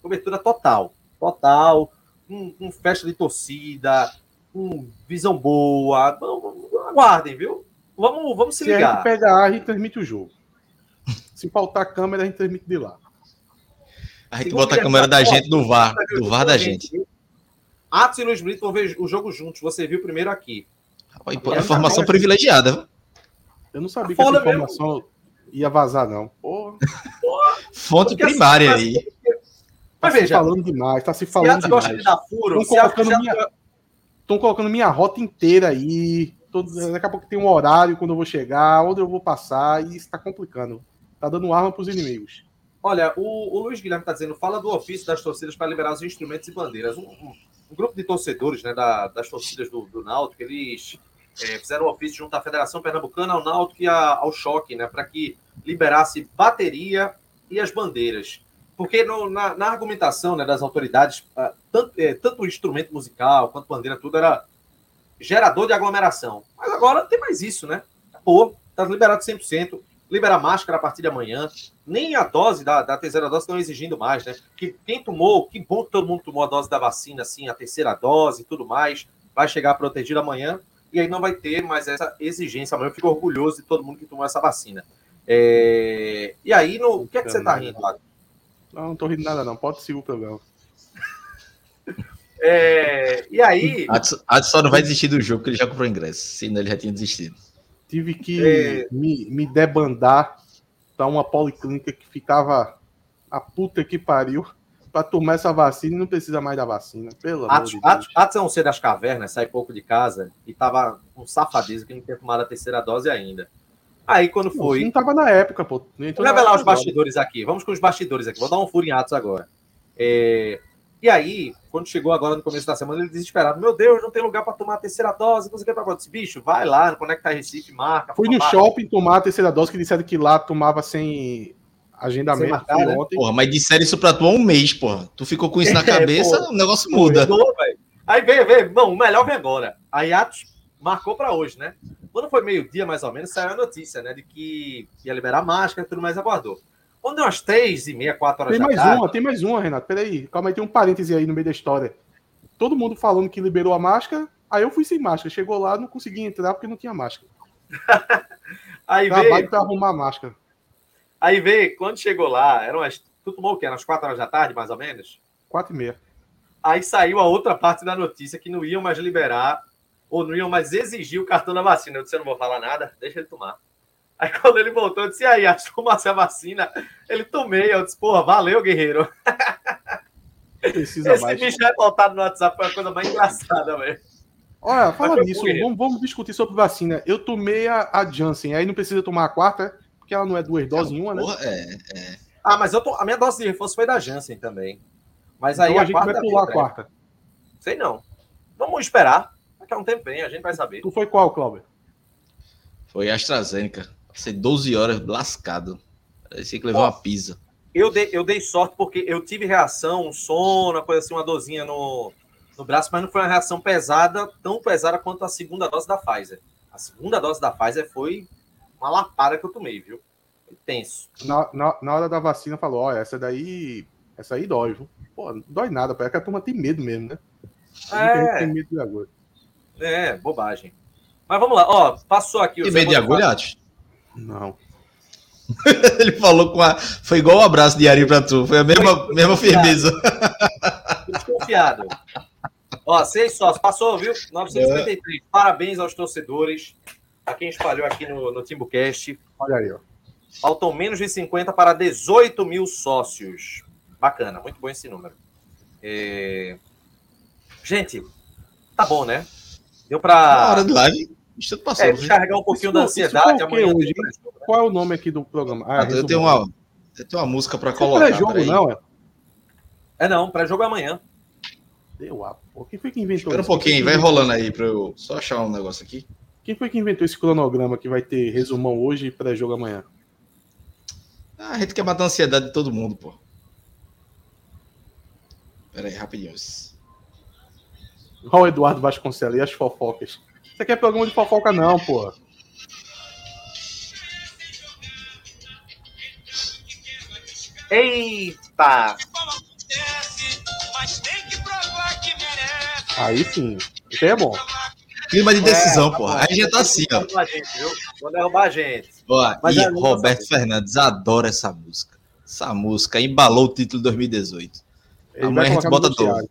cobertura total. Total. Um, um festa de torcida, um visão boa. Aguardem, viu? Vamos, vamos se Se a ligar. gente pegar ar, a gente transmite o jogo. Se faltar câmera, a gente transmite de lá. A gente bota a câmera da gente no VAR, do VAR da gente? Atos e Luiz Brito vão ver o jogo juntos. Você viu primeiro aqui. Rapaz, Informação privilegiada. viu? Eu não sabia que essa Foda mesmo. informação ia vazar, não. Porra, [LAUGHS] Fonte Porque assim, primária aí. tá Mas se veja, falando demais, tá se se falando de demais. Estão se colocando, já- minha, tão colocando minha rota inteira aí. Todo, daqui a pouco tem um horário quando eu vou chegar, onde eu vou passar, e isso tá complicando. Tá dando arma pros inimigos. Olha, o, o Luiz Guilherme está dizendo, fala do ofício das torcidas para liberar os instrumentos e bandeiras. Um, um- um grupo de torcedores né, da- das torcidas do, do Náutico, eles eh, fizeram um ofício junto à Federação Pernambucana, ao Náutico e a- ao Choque, né, para que liberasse bateria e as bandeiras. Porque no- na, na argumentação né, das autoridades, tanto, eh, tanto o instrumento musical quanto bandeira, tudo era gerador de aglomeração. Mas agora não tem mais isso, né? Pô, tá liberado 100%. Liberar máscara a partir de amanhã nem a dose da, da terceira dose estão exigindo mais, né? Que quem tomou, que bom que todo mundo tomou a dose da vacina, assim, a terceira dose e tudo mais, vai chegar protegido amanhã, e aí não vai ter mais essa exigência. Amanhã eu fico orgulhoso de todo mundo que tomou essa vacina. É, E aí, no... o que é que você tá rindo, Lago? Não, não tô rindo nada, não. Pode seguir o programa. É... E aí, Adson Adson só não vai desistir do jogo porque ele já comprou ingresso. Senão ele já tinha desistido. Tive que É. me, me debandar pra uma policlínica que ficava a puta que pariu pra tomar essa vacina e não precisa mais da vacina. Pelo amor Atos, de Deus. Atos, é um ser das cavernas, sai pouco de casa e tava um safadeza que não tinha tomado a terceira dose ainda. Aí, quando Não, foi, Não tava na época, pô. Vou na revelar os agora. bastidores aqui. Vamos com os bastidores aqui. Vou dar um furo em atos agora. É, E aí, quando chegou agora no começo da semana, ele desesperado. Meu Deus, não tem lugar para tomar a terceira dose. Não sei o que disse, Bicho, vai lá no Conecta Recife, marca. Fui no shopping tomar a terceira dose, que disseram que lá tomava sem agendamento. Sem marcar, né? ontem. Porra, mas disseram isso pra tu há um mês, porra. Tu ficou com isso na [LAUGHS] É, cabeça, porra. o negócio muda. Mudou. Aí veio, veio. Não, o melhor vem agora. Aí Atos marcou para hoje, né? Quando foi meio-dia, mais ou menos, saiu a notícia, né? De que ia liberar máscara e tudo mais, aguardou. Quando deu umas três e meia, quatro horas Tem da mais tarde, uma, tem mais uma, Renato. Peraí, calma aí, tem um parêntese aí no meio da história. Todo mundo falando que liberou a máscara, aí eu fui sem máscara. Chegou lá, não consegui entrar porque não tinha máscara. [LAUGHS] aí veio, Trabalho pra arrumar a máscara. aí veio, quando chegou lá, eram as. Tu tomou o quê? Eram as quatro horas da tarde, mais ou menos? Quatro e meia. Aí saiu a outra parte da notícia que não iam mais liberar ou não iam mais exigir o cartão da vacina. Eu disse, eu não vou falar nada, deixa ele tomar. Aí quando ele voltou, eu disse, e aí, acho que tomasse a vacina? Ele tomei, eu disse, porra, valeu, guerreiro. Precisa Esse mais. bicho revoltado no WhatsApp foi a coisa mais engraçada, velho. Olha, fala nisso, vamos, vamos discutir sobre vacina. Eu tomei a, a Janssen, aí não precisa tomar a quarta, porque ela não é duas doses em uma, né? Porra, é, Ah, mas eu tô, a minha dose de reforço foi da Janssen também. Mas aí Então a a, gente quarta vai pular a quarta. Sei não. Vamos esperar. Daqui a um tempo vem, a gente vai saber. Tu foi qual, Cláudio? foi AstraZeneca. Passei 12 horas lascado. Parecia que levou uma pizza. Eu dei, eu dei sorte porque eu tive reação, um sono, uma coisa assim, uma dorzinha no, no braço, mas não foi uma reação pesada, tão pesada quanto a segunda dose da Pfizer. A segunda dose da Pfizer foi uma lapada que eu tomei, viu? Foi tenso. Na, na, na hora da vacina falou, olha, essa daí. Essa aí dói, viu? Pô, não dói nada, parece que a turma tem medo mesmo, né? É, tem medo de agulha. é, bobagem. Mas vamos lá, ó, passou aqui. o Tem medo de agulha, Atos? Não. [LAUGHS] Ele falou com a. Foi igual o abraço de Ari pra tu. Foi a mesma, mesma firmeza. Desconfiado. Ó, seis sócios. Passou, viu? 953. Parabéns aos torcedores. A quem espalhou aqui no, no TimbuCast. Olha aí, ó. Faltam menos de 50 para 18 mil sócios. Bacana, muito bom esse número. É, Gente, tá bom, né? Deu Na hora de live, tudo passou. é, viu? descarregar um pouquinho Isso da ansiedade. Amanhã hoje, tem hein? pré-jogo, né? Qual é o nome aqui do programa? Ah, Ah, eu, tenho uma, eu tenho uma música pra Não é colocar. pré-jogo, peraí. não, é? É não, pré-jogo é amanhã. Deu a pô. Quem foi que inventou Espera um pouquinho, vai rolando aí pra eu só achar um negócio aqui. Quem foi que inventou esse cronograma que vai ter resumão hoje e pré-jogo amanhã? Ah, a gente quer matar a ansiedade de todo mundo, pô. Pera aí, rapidinho. Olha o Eduardo Vasconcelos e as fofocas. Você quer programa de fofoca, não, pô. Eita! Aí sim. Isso aí é bom. Clima de decisão, é, pô. Aí já tá assim, ó. Vou derrubar a gente. Ó, e Roberto Fernandes adora essa música. Essa música embalou o título 2018. Ele Amanhã a gente bota dor.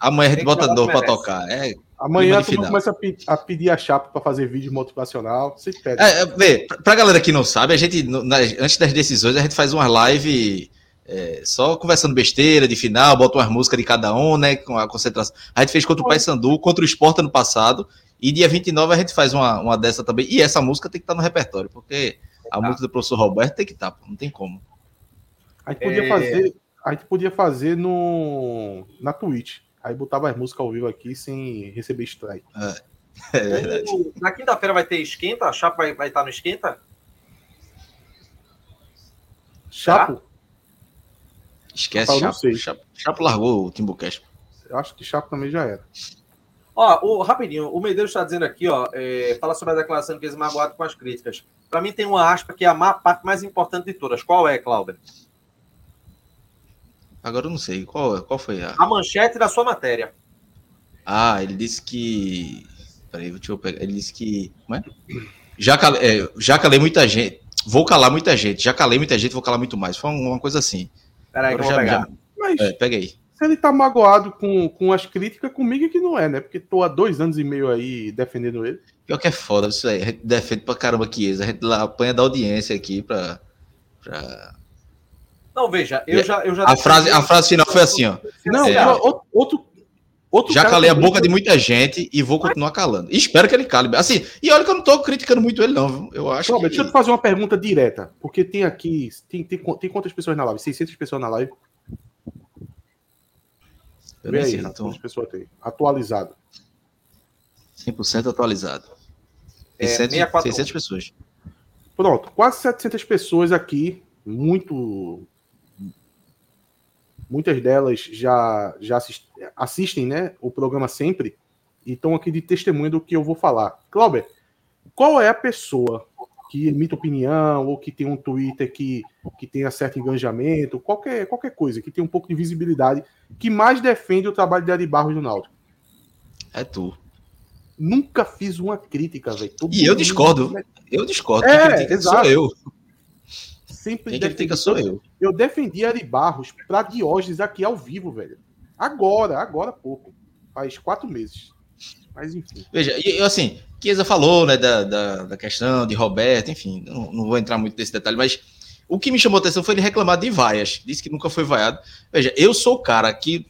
Amanhã a gente bota dor pra tocar. É, Amanhã tu começa a, pedir a chapa para fazer vídeo motivacional. Você pede. É, é, vê, pra galera que não sabe, a gente, antes das decisões, a gente faz uma live é, só conversando besteira de final, bota umas músicas de cada um, né? Com a concentração. A gente fez contra o Paysandu, contra o Sport ano passado. E dia 29 a gente faz uma, uma dessa também. E essa música tem que estar no repertório, porque a tá. música do professor Roberto tem que estar, não tem como. A gente podia é... fazer, a gente podia fazer no na Twitch. Aí botava as músicas ao vivo aqui sem receber strike. É. É verdade. Na quinta-feira vai ter esquenta? A chapa vai, vai estar no esquenta? Chapo? Tá? Esquece Chapo. Chapo. Chapo largou o Timbucast. Eu acho que Chapo também já era. Ó, o, rapidinho, o Medeiros está dizendo aqui, ó, é, fala sobre a declaração que eles magoaram com as críticas. Para mim tem uma aspa que é a parte mais importante de todas. Qual é, Cláudio? Agora eu não sei. Qual, qual foi a. A manchete da sua matéria. Ah, ele disse que. Peraí, deixa eu pegar. Ele disse que. Como é? Já, calei, é, já calei muita gente. Vou calar muita gente. Já calei muita gente, vou calar muito mais. Foi uma coisa assim. Peraí, que eu vou já, pegar. Já... Mas, é, pega aí. Se ele tá magoado com, com as críticas, comigo é que não é, né? Porque tô há dois anos e meio aí defendendo ele. Pior que é foda isso aí. A gente defende pra caramba aqui. A gente lá apanha da audiência aqui pra. pra não, veja, eu já. Eu já a, frase, a frase final foi assim, ó. Não, é, outro. outro já calei a boca de muita gente e vou continuar calando. E espero que ele cale. Assim, e olha que eu não tô criticando muito ele, não. Eu acho. que... Deixa eu te fazer uma pergunta direta. Porque tem aqui. Tem, tem, tem quantas pessoas na live? 600 pessoas na live? Eu Vê aí, sei, quantas pessoas tem? Atualizado. 100% atualizado. É, 600, 600 pessoas. Pronto, quase 700 pessoas aqui, muito muitas delas já, já assist, assistem né, o programa sempre e estão aqui de testemunha do que eu vou falar. Cláudio, qual é a pessoa que emite opinião ou que tem um Twitter que, que tenha certo engajamento, qualquer, qualquer coisa, que tenha um pouco de visibilidade, que mais defende o trabalho de Ari Barros do Náutico? É tu. Nunca fiz uma crítica, velho. E eu discordo. Eu discordo. É, exato. Sou eu sempre Quem defendi. sou eu. Eu defendi Ari Barros pra Diógenes aqui ao vivo, velho. Agora, agora pouco. Faz quatro meses. Mas enfim. Veja, eu assim, Chiesa falou, né, da, da, da, questão de Roberto, enfim, não, não, vou entrar muito nesse detalhe, mas o que me chamou a atenção foi ele reclamar de vaias. Disse que nunca foi vaiado. Veja, eu sou o cara que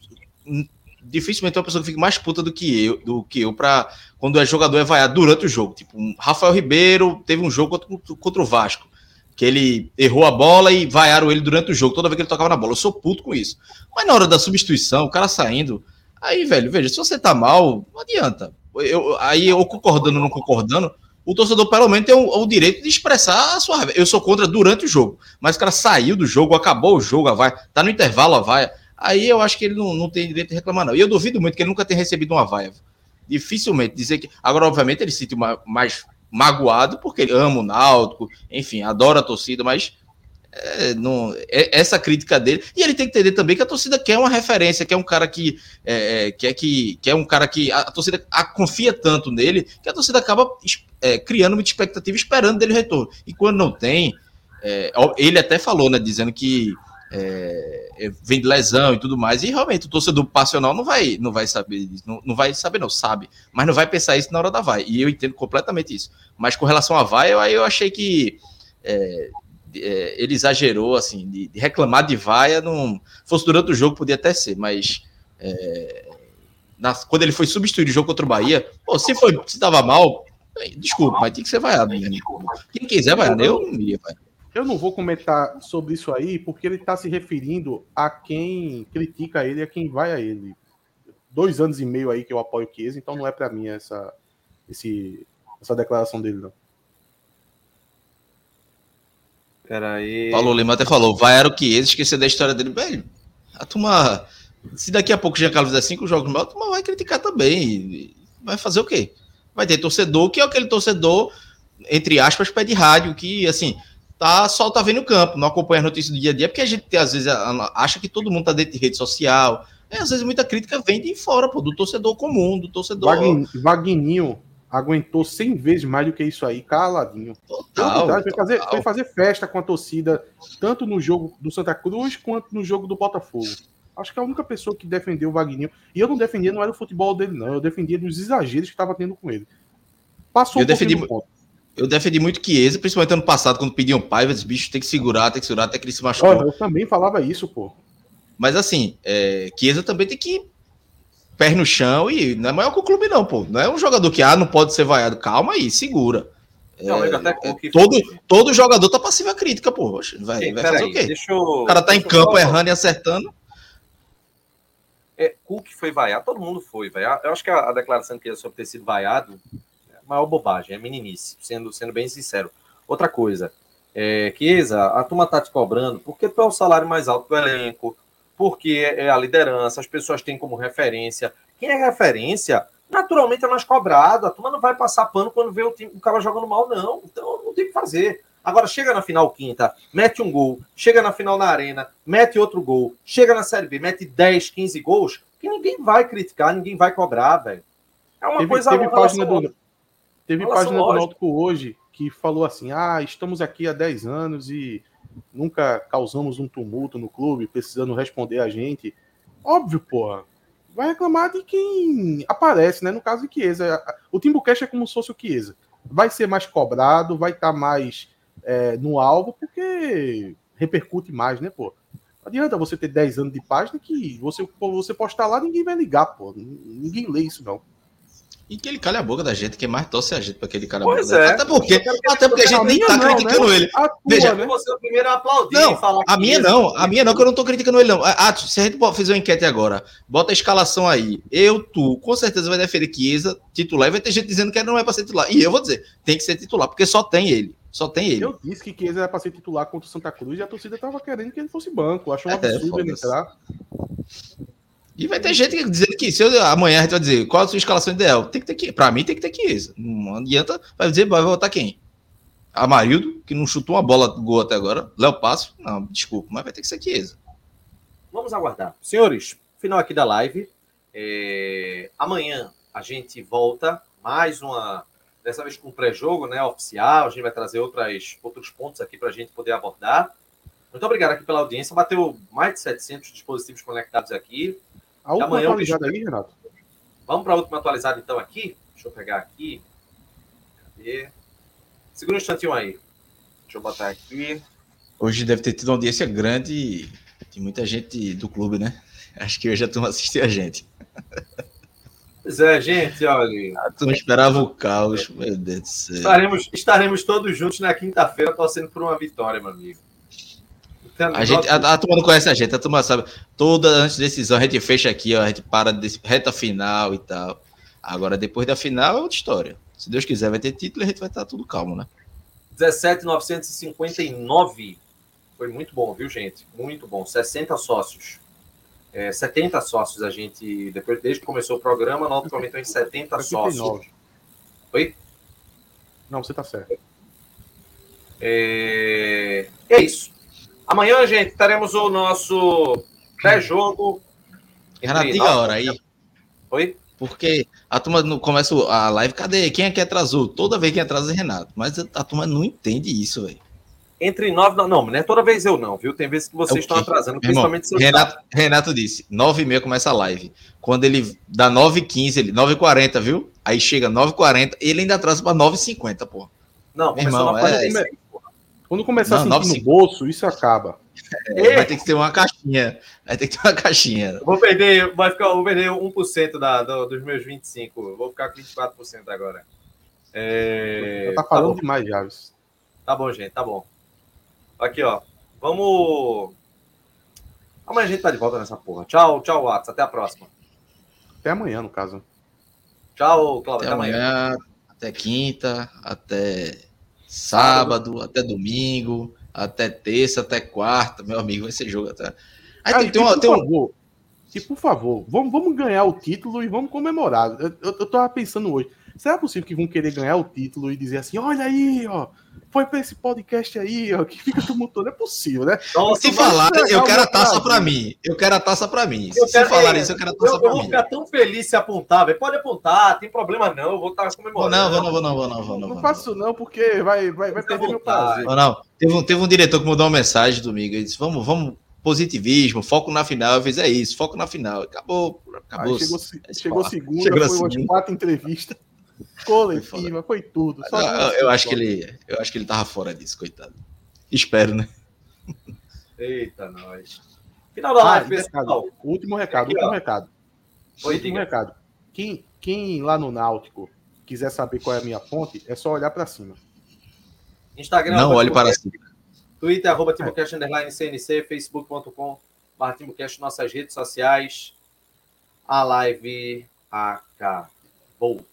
dificilmente é uma pessoa que fica mais puta do que eu, do que eu para quando é jogador é vaiado durante o jogo. Tipo, um Rafael Ribeiro teve um jogo contra, contra o Vasco que ele errou a bola e vaiaram ele durante o jogo, toda vez que ele tocava na bola. Eu sou puto com isso. Mas na hora da substituição, o cara saindo, aí, velho, veja, se você tá mal, não adianta. Eu, aí, eu concordando ou não concordando, o torcedor pelo menos tem o, o, direito de expressar a sua. Eu sou contra durante o jogo, mas o cara saiu do jogo, acabou o jogo, a vai, tá no intervalo a vaia. Aí eu acho que ele não, não tem direito de reclamar, não. E eu duvido muito que ele nunca tenha recebido uma vaia. Dificilmente dizer que. Agora, obviamente, ele se sente mais magoado, porque ele ama o Náutico, enfim, adora a torcida, mas é, não, é, essa crítica dele. E ele tem que entender também que a torcida quer uma referência, quer um cara que é, é quer que quer um cara que a, a torcida a, confia tanto nele que a torcida acaba é, criando uma expectativa esperando dele retorno. E quando não tem, é, ele até falou, né, dizendo que é, é, vem de lesão e tudo mais, e realmente o torcedor passional não vai, não vai saber não, não vai saber, não, sabe, mas não vai pensar isso na hora da vai, e eu entendo completamente isso. Mas com relação à vai, eu, aí eu achei que é, é, ele exagerou, assim, de, de, reclamar de vaia, não fosse durante o jogo, podia até ser, mas é, na, quando ele foi substituir o jogo contra o Bahia, pô, se foi, se tava mal, desculpa, mas tem que ser vaiado. Né? Quem quiser vaiar, eu não iria vaiar. Eu não vou comentar sobre isso aí, porque ele está se referindo a quem critica ele, a quem vai a ele. Dois anos e meio aí que eu apoio o Chiesa, então não é para mim essa, esse, essa declaração dele, não. Peraí. Paulo Lima até falou, vai era o Chiesa, esquecer da história dele. Velho, a turma se daqui a pouco o Jean Carlos fizer cinco jogos mal, mas vai criticar também. Vai fazer o quê? Vai ter torcedor que é aquele torcedor, entre aspas, pé de rádio, que assim, tá, só tá vendo o campo, não acompanha a notícia do dia a dia, porque a gente às vezes acha que todo mundo tá dentro de rede social. É, às vezes muita crítica vem de fora, pô, do torcedor comum, do torcedor. Vagninho aguentou 100 vezes mais do que isso aí, caladinho. Total, total. Foi, fazer, foi fazer festa com a torcida, tanto no jogo do Santa Cruz quanto no jogo do Botafogo. Acho que a única pessoa que defendeu o Vagninho, e eu não defendia, não era o futebol dele, não. Eu defendia dos exageros que estava tendo com ele. Passou eu um defendi, eu defendi muito Chiesa, principalmente ano passado, quando pediam paiva, disse, bicho, tem que segurar, tem que segurar até que ele se machucou. eu também falava isso, pô. Mas assim, é, Chiesa também tem que pé no chão e não é maior que o clube, não, pô. Não é um jogador que ah, não pode ser vaiado. Calma aí, segura. Não, é, até é, todo, todo jogador tá passivo a crítica, pô. Vai, Sim, vai fazer aí, o quê? Eu, o cara tá em campo errando e acertando. É, Cook foi vaiado, todo mundo foi vaiado. Eu acho que a, a declaração que ele sobre ter sido vaiado é maior bobagem, é meninice, sendo, sendo bem sincero. Outra coisa, é, Chiesa, a turma tá te cobrando porque tu é o salário mais alto do elenco, porque é a liderança, as pessoas têm como referência. Quem é referência, naturalmente é mais cobrado. A turma não vai passar pano quando vê o, time, o cara jogando mal, não. Então não tem o que fazer. Agora chega na final quinta, mete um gol, chega na final na arena, mete outro gol, chega na Série B, mete 10, 15 gols, que ninguém vai criticar, ninguém vai cobrar, velho. É uma teve, coisa teve página do Teve página do Náutico hoje que falou assim: "Ah, estamos aqui há 10 anos e nunca causamos um tumulto no clube, precisando responder a gente". Óbvio, porra. Vai reclamar de quem aparece, né? No caso de Chiesa. O Timbucast é como se fosse o Chiesa. Vai ser mais cobrado, vai estar tá mais é, no alvo, porque repercute mais, né, pô? Não adianta você ter 10 anos de página que você, você postar lá, ninguém vai ligar, pô. Ninguém lê isso, não. E que ele calha a boca da gente, que mais torce a gente para aquele cara. Pois é. Até porque, até porque a gente nem tá não, criticando né? ele. Tua, Veja, né? você é o primeiro a aplaudir. Não, a minha não, a minha não, que eu não tô criticando ele não. Ah, se a gente fizer uma enquete agora, bota a escalação aí. Eu, tu, com certeza vai defender Chiesa titular e vai ter gente dizendo que ele não é para ser titular. E eu vou dizer, tem que ser titular, porque só tem ele. Só tem ele. Eu disse que Chiesa era para ser titular contra o Santa Cruz e a torcida tava querendo que ele fosse banco. Achou um é, absurdo ele entrar. E vai ter gente dizendo que se eu, amanhã a gente vai dizer qual a sua escalação ideal. Tem que ter que. Para mim tem que ter que isso. Não adianta. Vai dizer, vai votar quem? Amarildo, que não chutou uma bola gol até agora. Léo Passo, não, desculpa, mas vai ter que ser Chiesa. Vamos aguardar. Senhores, final aqui da live. É... Amanhã a gente volta mais uma. Dessa vez com pré-jogo, né? Oficial. A gente vai trazer outras, outros pontos aqui para a gente poder abordar. Muito obrigado aqui pela audiência. Bateu mais de 700 dispositivos conectados aqui. A última amanhã, atualizada aí, Renato? Vamos para a última atualizada então aqui? Deixa eu pegar aqui. Cadê? Segura um instantinho aí. Deixa eu botar aqui. Hoje deve ter tido uma audiência grande de muita gente do clube, né? Acho que hoje a turma assistiu a gente. Pois é, gente, olha. A turma esperava o caos, meu Deus do céu. Estaremos, estaremos todos juntos na quinta-feira torcendo por uma vitória, meu amigo. A, gente, a, a, turma não conhece a gente, a turma sabe. Toda antes de decisão a gente fecha aqui, ó, a gente para de reta final e tal. Agora, depois da final, é outra história. Se Deus quiser, vai ter título e a gente vai estar tudo calmo, né? 17,959. Foi muito bom, viu, gente? Muito bom. 60 sócios. É, 70 sócios a gente, depois, desde que começou o programa, nós aumentou em 70 sócios. Oi? Não, você tá certo. É, é isso. Amanhã, gente, teremos o nosso pré-jogo. Renato, diga a hora aí. Oi? Porque a turma não começa a live, cadê? Quem é que atrasou? Toda vez quem atrasa é Renato. Mas a turma não entende isso, velho. Entre nove, não, não, não é toda vez eu não, viu? Tem vezes que vocês é estão atrasando, principalmente se Renato, Renato disse, nove e meia começa a live. Quando ele dá nove e quinze, ele, nove e quarenta, viu? Aí chega nove e quarenta, ele ainda atrasa para nove e cinquenta, pô. Não, Meu irmão, é, quando começar não, a sentir no bolso, isso acaba. [LAUGHS] É, vai ter que ter uma caixinha. Vai ter que ter uma caixinha. Vou perder, vai ficar, vou perder 1% da, do, dos meus 25. Vou ficar com 24% agora. É... Tá falando tá demais, Javes. Tá bom, gente, tá bom. Aqui, ó. Vamos. Amanhã a gente tá de volta nessa porra. Tchau, tchau, Watts. Até a próxima. Até amanhã, no caso. Tchau, Cláudio. Até, até amanhã. amanhã. Até quinta. Até sábado, até domingo, até terça, até quarta, meu amigo, vai ser jogo até. Aí tem, tem, uma, tem um. que, por favor, vamos, vamos ganhar o título e vamos comemorar. Eu, eu, eu tava pensando hoje, será possível que vão querer ganhar o título e dizer assim, olha aí, ó, foi para esse podcast aí, ó, que fica tumultuando. É possível, né? Nossa, se falar, eu quero a taça para mim. Eu quero a taça para mim. Eu se quero, falar isso, eu quero a taça para mim. Eu vou ficar tão feliz se apontar, velho. Pode apontar, tem problema não, eu vou estar comemorando. Não, vou não, vou não, vou não, vou não. Não faço não, porque vai, vai, vai perder meu prazer. Não, não. Teve um, teve um diretor que mandou uma mensagem domingo, ele disse, vamos, vamos, positivismo, foco na final. Eu fiz, é isso, foco na final. Acabou, acabou. Aí chegou, chegou segunda, chegou foi umas quatro entrevistas coletiva, foi tudo. eu, eu acho que ele, eu acho que ele tava fora disso, coitado. Espero, né? Eita, nós. Final da live, ah, pessoal. Último recado, Aqui, último ó. recado. Oi, último diga. recado. Quem, quem lá no Náutico quiser saber qual é a minha fonte, é só olhar para cima. Instagram. Não olhe para cima. Twitter, arroba TimoCast, underline CNC, facebook.com, barra TimoCast, nossas redes sociais. A live acabou.